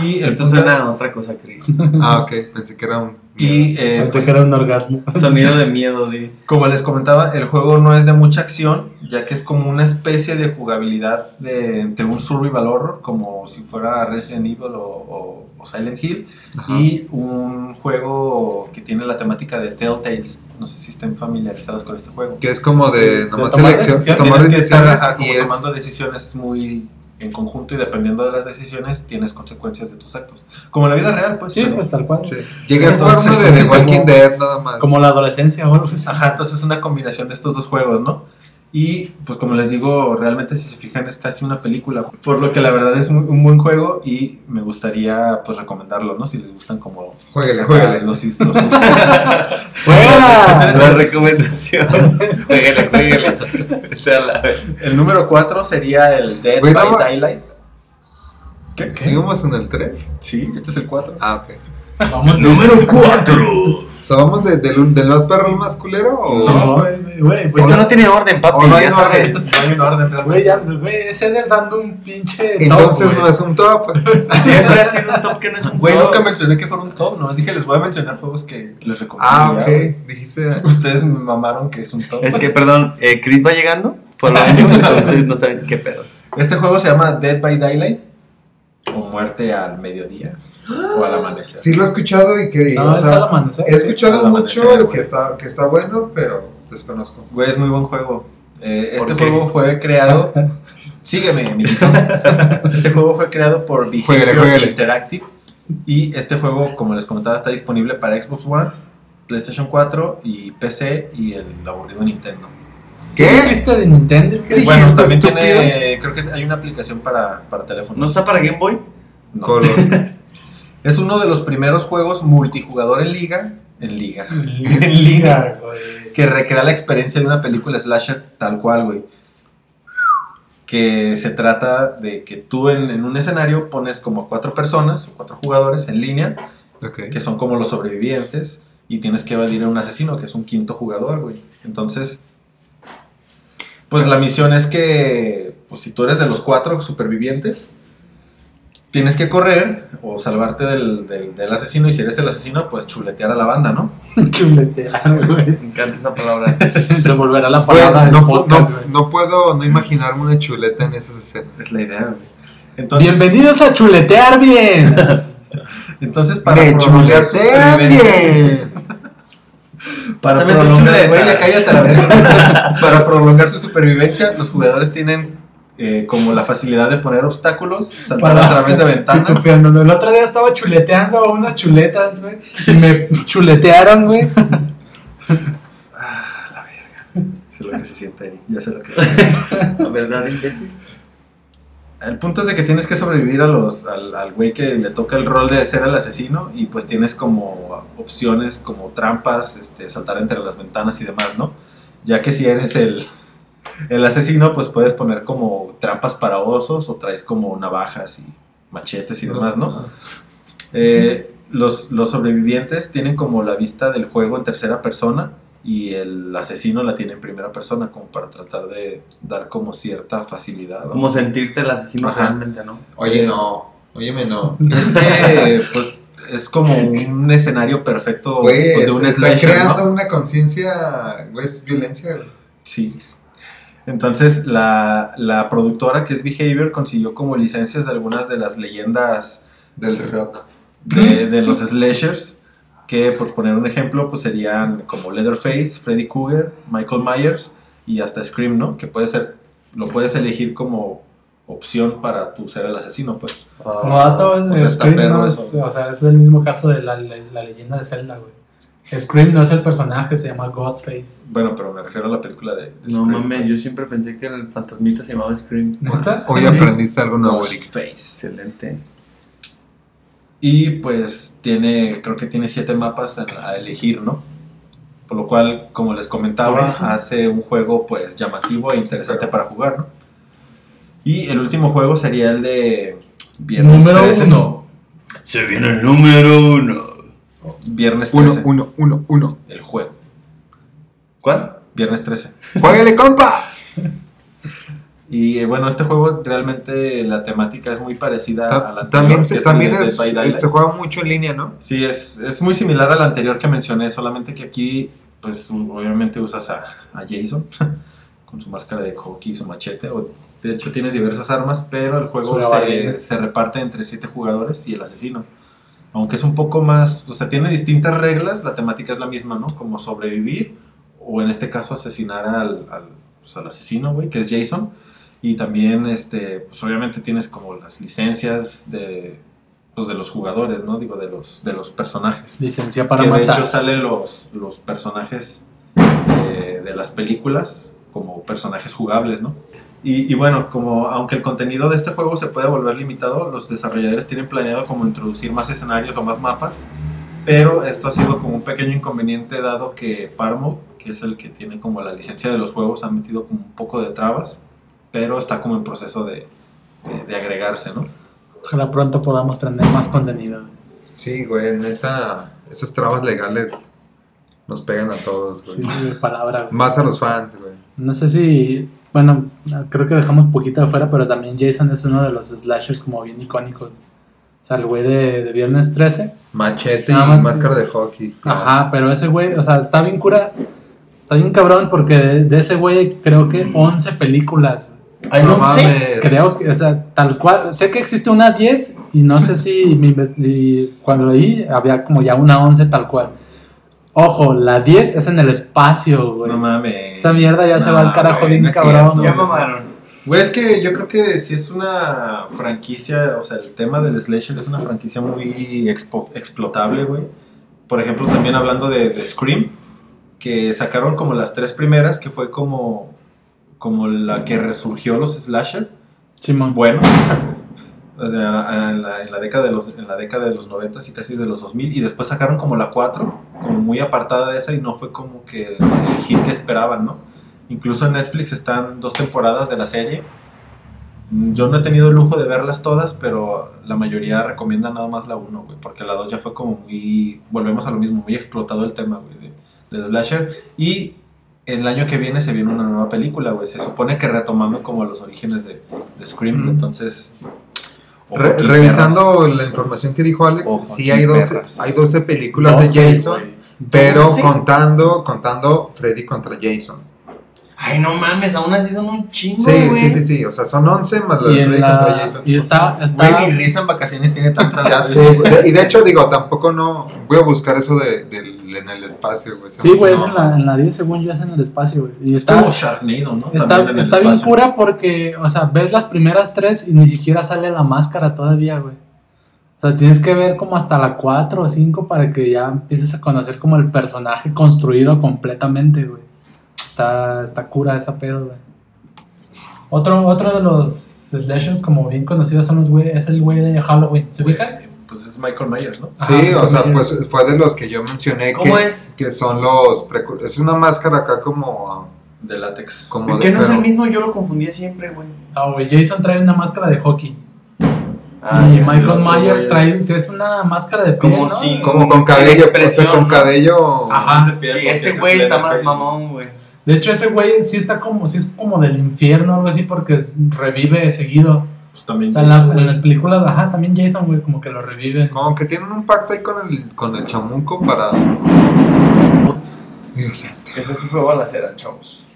Y el Esto punto- suena a otra cosa, Chris. Ah, ok, pensé que era un. Y eh, Pensé pues, que era un orgasmo. Sonido de miedo, di. Como les comentaba, el juego no es de mucha acción, ya que es como una especie de jugabilidad de, entre un survival horror, como si fuera Resident Evil o, o- o Silent Hill, Ajá. y un juego que tiene la temática de Telltales. No sé si estén familiarizados con este juego. Que es como de nomás tomar selección, decisiones. tomar Tienes que estar, decisiones ajá, como y es. tomando decisiones muy en conjunto y dependiendo de las decisiones tienes consecuencias de tus actos. Como en la vida real, pues. Sí, pero- pues tal cual. Sí. Llegué a jugar uno Entonces, de The Walking Dead nada más. Como la adolescencia o algo así. Ajá, entonces es una combinación de estos dos juegos, ¿no? Y pues como les digo, realmente si se fijan es casi una película. Por lo que la verdad es muy- un buen juego y me gustaría pues recomendarlo, ¿no? Si les gustan como... Jueguele, acá jueguele. Los, los sustos. ¡Fuera! La recomendación. jueguele, jueguele. Vete a la- el número 4 sería el Dead by Daylight. ¿Qué? ¿Qué? ¿Íbamos en el 3? Sí, este es el 4. Ah, ok. Vamos Número 4. Sea, ¿vamos de, del, del más perro al más culero? O... Sí, güey, güey, pues Esto no tiene orden, papi. O no hay sabes. orden. No hay un orden. Güey, ya, güey, ese de dando un pinche. top, Entonces güey. no es un top. Siempre ha sido un top que no es un Güey, top. nunca mencioné que fuera un top, ¿no? Dije, les voy a mencionar juegos que les recomiendo. Ah, ok. güey. Dijiste. Ustedes me mamaron que es un top. Es que, perdón, eh, Chris va llegando por la año, entonces no saben qué pedo. Este juego se llama Dead by Daylight o Muerte al Mediodía o al amanecer. Sí lo he escuchado y que. No, o es sea, al amanecer. he escuchado mucho amanecer, que está, que está bueno, pero desconozco. Güey, es muy buen juego. Eh, ¿Por este qué? juego fue creado. Sígueme, amiguito. Este juego fue creado por Behavior. Interactive. Y este juego, como les comentaba, está disponible para Xbox One, PlayStation 4 y PC y el aburrido Nintendo. ¿Qué dijiste de Nintendo? ¿Qué Bueno, dijiste, también estúpido? tiene, creo que hay una aplicación para, para teléfono. ¿No está para Game Boy? No. Color. Es uno de los primeros juegos multijugador en liga, en liga, En liga, güey. que recrea la experiencia de una película slasher tal cual, güey. Que se trata de que tú en, en un escenario pones como cuatro personas, o cuatro jugadores en línea, Ok. que son como los sobrevivientes, y tienes que evadir a un asesino, que es un quinto jugador, güey. Entonces, pues la misión es que, pues si tú eres de los cuatro supervivientes, tienes que correr o salvarte del, del- del asesino, y si eres el asesino, pues chuletear a la banda, ¿no? Chuletear, güey. Me encanta esa palabra. Se volverá la palabra no, podcast, no- puedo no imaginarme una chuleta en esas escenas. Es la idea, güey. Entonces, Bienvenidos a Chuletear Bien. entonces para ¡Me supervivencia- bien! Para prolongar, chuleta. güey, ya cállate a la verga. Para prolongar su supervivencia, los jugadores tienen eh, como la facilidad de poner obstáculos, saltar a través de ventanas. El otro día estaba chuleteando a unas chuletas, güey. Y me chuletearon, güey. Ah, la verga. Sé lo que se siente ahí. Ya sé lo que La verdad, imbécil. El punto es de que tienes que sobrevivir a los, al, al güey que le toca el rol de ser el asesino y pues tienes como opciones como trampas, este, saltar entre las ventanas y demás, ¿no? Ya que si eres el, el asesino, pues puedes poner como trampas para osos o traes como navajas y machetes y demás, ¿no? Eh, los, los sobrevivientes tienen como la vista del juego en tercera persona y el asesino la tiene en primera persona como para tratar de dar como cierta facilidad. ¿no? Como sentirte el asesino Ajá. realmente, ¿no? Oye, no. Óyeme, no. Este, pues, es como un escenario perfecto Güey, pues, de un está slasher, creando ¿no? una conciencia, güey, es violencia. güey. Sí. Entonces, la, la productora que es Behavior consiguió como licencias de algunas de las leyendas Del rock. de, de los slashers, que por poner un ejemplo, pues serían como Leatherface, Freddy Krueger, Michael Myers y hasta Scream, ¿no? Que puede ser, lo puedes elegir como opción para tu ser el asesino, pues. Como dato, O sea, está Scream no es, o sea, es el mismo caso de la, la- la leyenda de Zelda, güey. Scream no es el personaje, se llama Ghostface. Bueno, pero me refiero a la película de, de No Scream, mames, pues. yo siempre pensé que el fantasmita se llamaba Scream. ¿Neta? Hoy Sí. aprendiste algo nuevo. Ghostface. Excelente. Y pues tiene, creo que tiene siete mapas a, a elegir, ¿no? Por lo cual, como les comentaba, hace un juego pues llamativo e interesante para jugar, ¿no? Y el último juego sería el de Viernes Número 13. uno. Se viene el número uno. Viernes 13. Uno, uno, uno, uno. El juego. ¿Cuál? Viernes 13. ¡Jueguele, compa! Y eh, bueno, este juego realmente la temática es muy parecida a la anterior, También, que se, es también es, by Daylight. se juega mucho en línea, ¿no? Sí, es, es muy similar al anterior que mencioné, solamente que aquí, pues obviamente usas a, a Jason con su máscara de hockey y su machete. O, de hecho, tienes diversas armas, pero el juego se, se reparte entre siete jugadores y el asesino. Aunque es un poco más, o sea, tiene distintas reglas, la temática es la misma, ¿no? Como sobrevivir, o en este caso asesinar al, al, pues, al asesino, güey, que es Jason. Y también, este, pues obviamente tienes como las licencias de, pues, de los jugadores, ¿no? Digo, de los, de los personajes. Licencia para que de hecho salen los, los personajes eh, de las películas como personajes jugables, ¿no? Y, y bueno, como aunque el contenido de este juego se puede volver limitado, los desarrolladores tienen planeado como introducir más escenarios o más mapas, pero esto ha sido como un pequeño inconveniente dado que Paramount, que es el que tiene como la licencia de los juegos, ha metido como un poco de trabas, pero está como en proceso de, de- de agregarse, ¿no? Ojalá pronto podamos tener más contenido. Sí, güey, neta, esas trabas legales nos pegan a todos, güey. Sí, palabra. güey. Más a los fans, güey. No sé si, bueno, creo que dejamos poquito de fuera, pero también Jason es uno de los slashers como bien icónicos. O sea, el güey de, de Viernes 13. Machete Nada y más- máscara de hockey. Ajá, pero ese güey, o sea, está bien cura, está bien cabrón porque de, de ese güey creo que 11 películas. Ay, no. Creo que, o sea, tal cual, sé que existe una 10 y no sé si y cuando leí había como ya una 11 tal cual. Ojo, la 10 es en el espacio, güey. No mames. Esa mierda ya se va al carajo bien no cabrón. Ya mamaron. Güey, es que yo creo que si es una franquicia, o sea, el tema del slasher es una franquicia muy expo- explotable, güey. Por ejemplo, también hablando de, de Scream, que sacaron como las tres primeras, que fue como como la que resurgió los slasher. Simón. Bueno, o sea, en la, en la década de los en la década de los 90 y casi de los 2000 y después sacaron como la 4, como muy apartada de esa y no fue como que el, el hit que esperaban, ¿no? Incluso en Netflix están dos temporadas de la serie. Mm, Yo no he tenido el lujo de verlas todas, pero la mayoría recomienda nada más la 1, güey, porque la 2 ya fue como muy volvemos a lo mismo, muy explotado el tema, güey, de- del slasher y el año que viene se viene una nueva película, güey. Se supone que retomando como los orígenes de, de Scream, Ujú. entonces. Re- revisando la información que dijo Alex, Ojo sí hay 12, perras. hay 12 películas de 12, Jason, pero 12. contando, contando Freddy contra Jason. Ay, no mames, aún así son un chingo, Sí, sí, sí, sí, o sea, son 11 más la Y, de Freddy contra Jason. y está, está, Güey, risa en vacaciones tiene tantas. Ya sé, güey. y de hecho digo, tampoco no, voy a buscar eso de, del- en el espacio, güey. sí, güey, es en la, en la 10 según yo es en el espacio, güey. Y Es está, como Sharknado, ¿no? está, bien pura porque, o sea, ves las primeras tres y ni siquiera sale la máscara todavía, güey. O sea, tienes que ver como hasta la 4 o 5 para que ya empieces a conocer como el personaje construido completamente, güey. Está, está cura esa pedo, güey. Otro, otro de los slashers como bien conocidos son los güey, es el güey de Halloween. ¿Se ubican? Pues es Michael Myers, ¿no? Sí, Ajá, o sea, pues fue de los que yo mencioné ¿Cómo que, es? que son los precu- es una máscara acá como De látex. como ¿Qué de no es pero- el mismo? Yo lo confundía siempre, güey. Ah, güey, Jason trae una máscara de hockey. Ah, y Michael Myers trae, es- que es una máscara de piel, Como ¿no? como con Sin cabello, o sea, expresión, con ¿no? cabello Ajá. Piel Sí, ese es güey está más mamón, güey. De hecho, ese güey sí está como, sí es como del infierno, algo así, porque revive seguido. Pues también. O sea, en, la- Jason, en las películas, ajá, también Jason, güey, como que lo revive. como que tienen un pacto ahí con el con el chamuco para Dios santo. Ese sí fue balacera, chavos.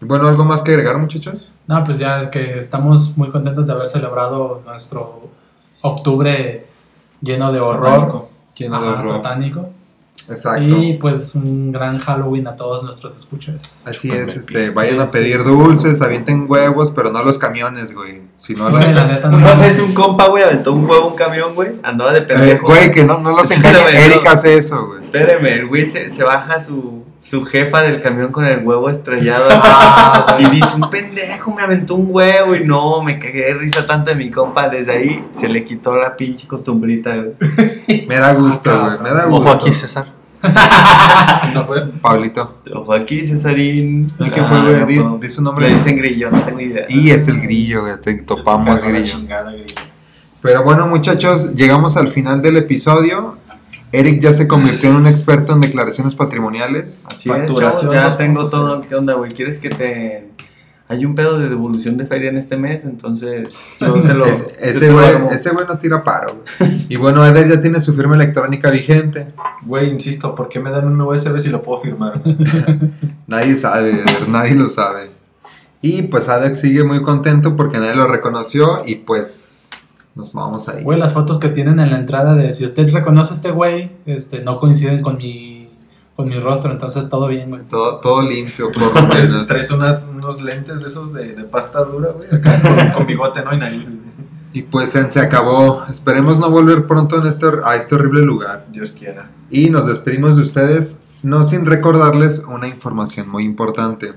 Bueno, algo más que agregar, muchachos? No, pues ya que estamos muy contentos de haber celebrado nuestro octubre lleno de horror, Satánico. ¿Quién ajá, satánico. Exacto. Y pues un gran Halloween a todos nuestros escuchas. Así es, este, vayan a pedir dulces, avienten huevos, pero no a los camiones, güey, a Güey, la las... neta, no Una vez un compa, güey, aventó un huevo un camión, güey. Andaba de Eh, pendejo. güey, que no, no los engañen, veo. Erika hace eso, güey. Espéreme, el güey se, se baja su, su jefa del camión con el huevo estrellado. Ah, y dice, un pendejo me aventó un huevo. Y no, me cagué de risa tanto de mi compa. Desde ahí se le quitó la pinche costumbrita, güey. Me da gusto, Ah, güey, me da gusto. Ojo aquí, César. No fue. Pablito. Ojo aquí, Cesarín. ¿Y qué Ah, fue, güey? no, Di, su nombre. Le dicen grillo, no tengo idea. Y es el grillo, güey, te topamos grillo. chingada, grillo. Pero bueno, muchachos, llegamos al final del episodio. Eric ya se convirtió en un experto en declaraciones patrimoniales. Así es, ya 2.0. tengo todo. ¿Qué onda, güey? ¿Quieres que te.? Hay un pedo de devolución de feria en este mes, entonces yo te lo. Es- yo te ese lo güey ese güey nos tira paro. güey. Y bueno, Eder ya tiene su firma electrónica vigente. Güey, insisto, ¿por qué me dan un USB si lo puedo firmar? Nadie sabe, Eder, nadie lo sabe. Y pues Alex sigue muy contento porque nadie lo reconoció y pues nos vamos ahí. Güey, las fotos que tienen en la entrada de si usted reconoce a este güey, este, no coinciden con mi, con mi rostro, entonces todo bien, güey. Todo, todo limpio, por lo menos. Traes unas, unos lentes de esos de, de pasta dura, güey, acá con, con bigote, ¿no? Y nariz. güey. Y pues se acabó. Esperemos no volver pronto en este, a este horrible lugar. Dios quiera. Y nos despedimos de ustedes, no sin recordarles una información muy importante.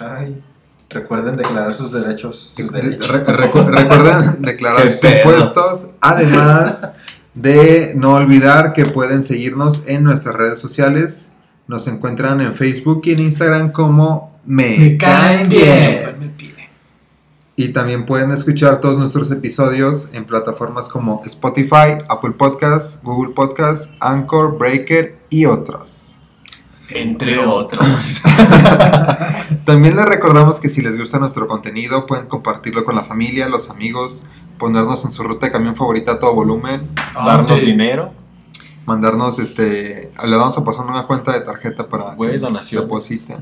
Ay. Recuerden declarar sus derechos. Sus Re- derechos. recu- recuerden declarar sus impuestos, además de no olvidar que pueden seguirnos en nuestras redes sociales. Nos encuentran en Facebook y en Instagram como Me, Me Caen Bien. Bien. Y también pueden escuchar todos nuestros episodios en plataformas como Spotify, Apple Podcasts, Google Podcasts, Anchor, Breaker y otros. Entre otros. También les recordamos que si les gusta nuestro contenido pueden compartirlo con la familia, los amigos, ponernos en su ruta de camión favorita a todo volumen, Ah, Darnos sí. dinero. mandarnos este, le vamos a pasar una cuenta de tarjeta para Güey, que donaciones. depositen.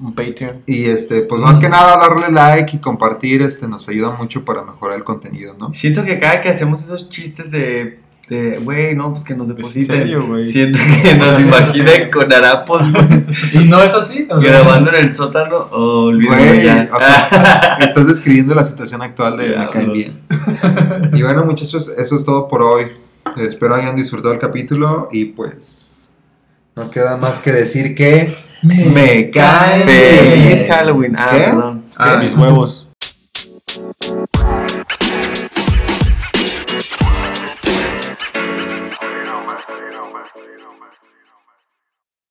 Un Patreon. Y este, pues más que nada darle like y compartir, este, nos ayuda mucho para mejorar el contenido, ¿no? Siento que cada que hacemos esos chistes de. De, güey, no, pues que nos depositen. serio, güey? Siento que nos imaginan con harapos, güey, Y no es así, o sea, grabando en el sótano. Oh, Güey, ya. o sea, estás describiendo la situación actual de Me caen bien. Y bueno, muchachos, eso es todo por hoy. Espero hayan disfrutado el capítulo y pues No queda más que decir que Me cae. bien. Feliz Halloween. Ah, ¿Qué? perdón. Ah, Mis huevos.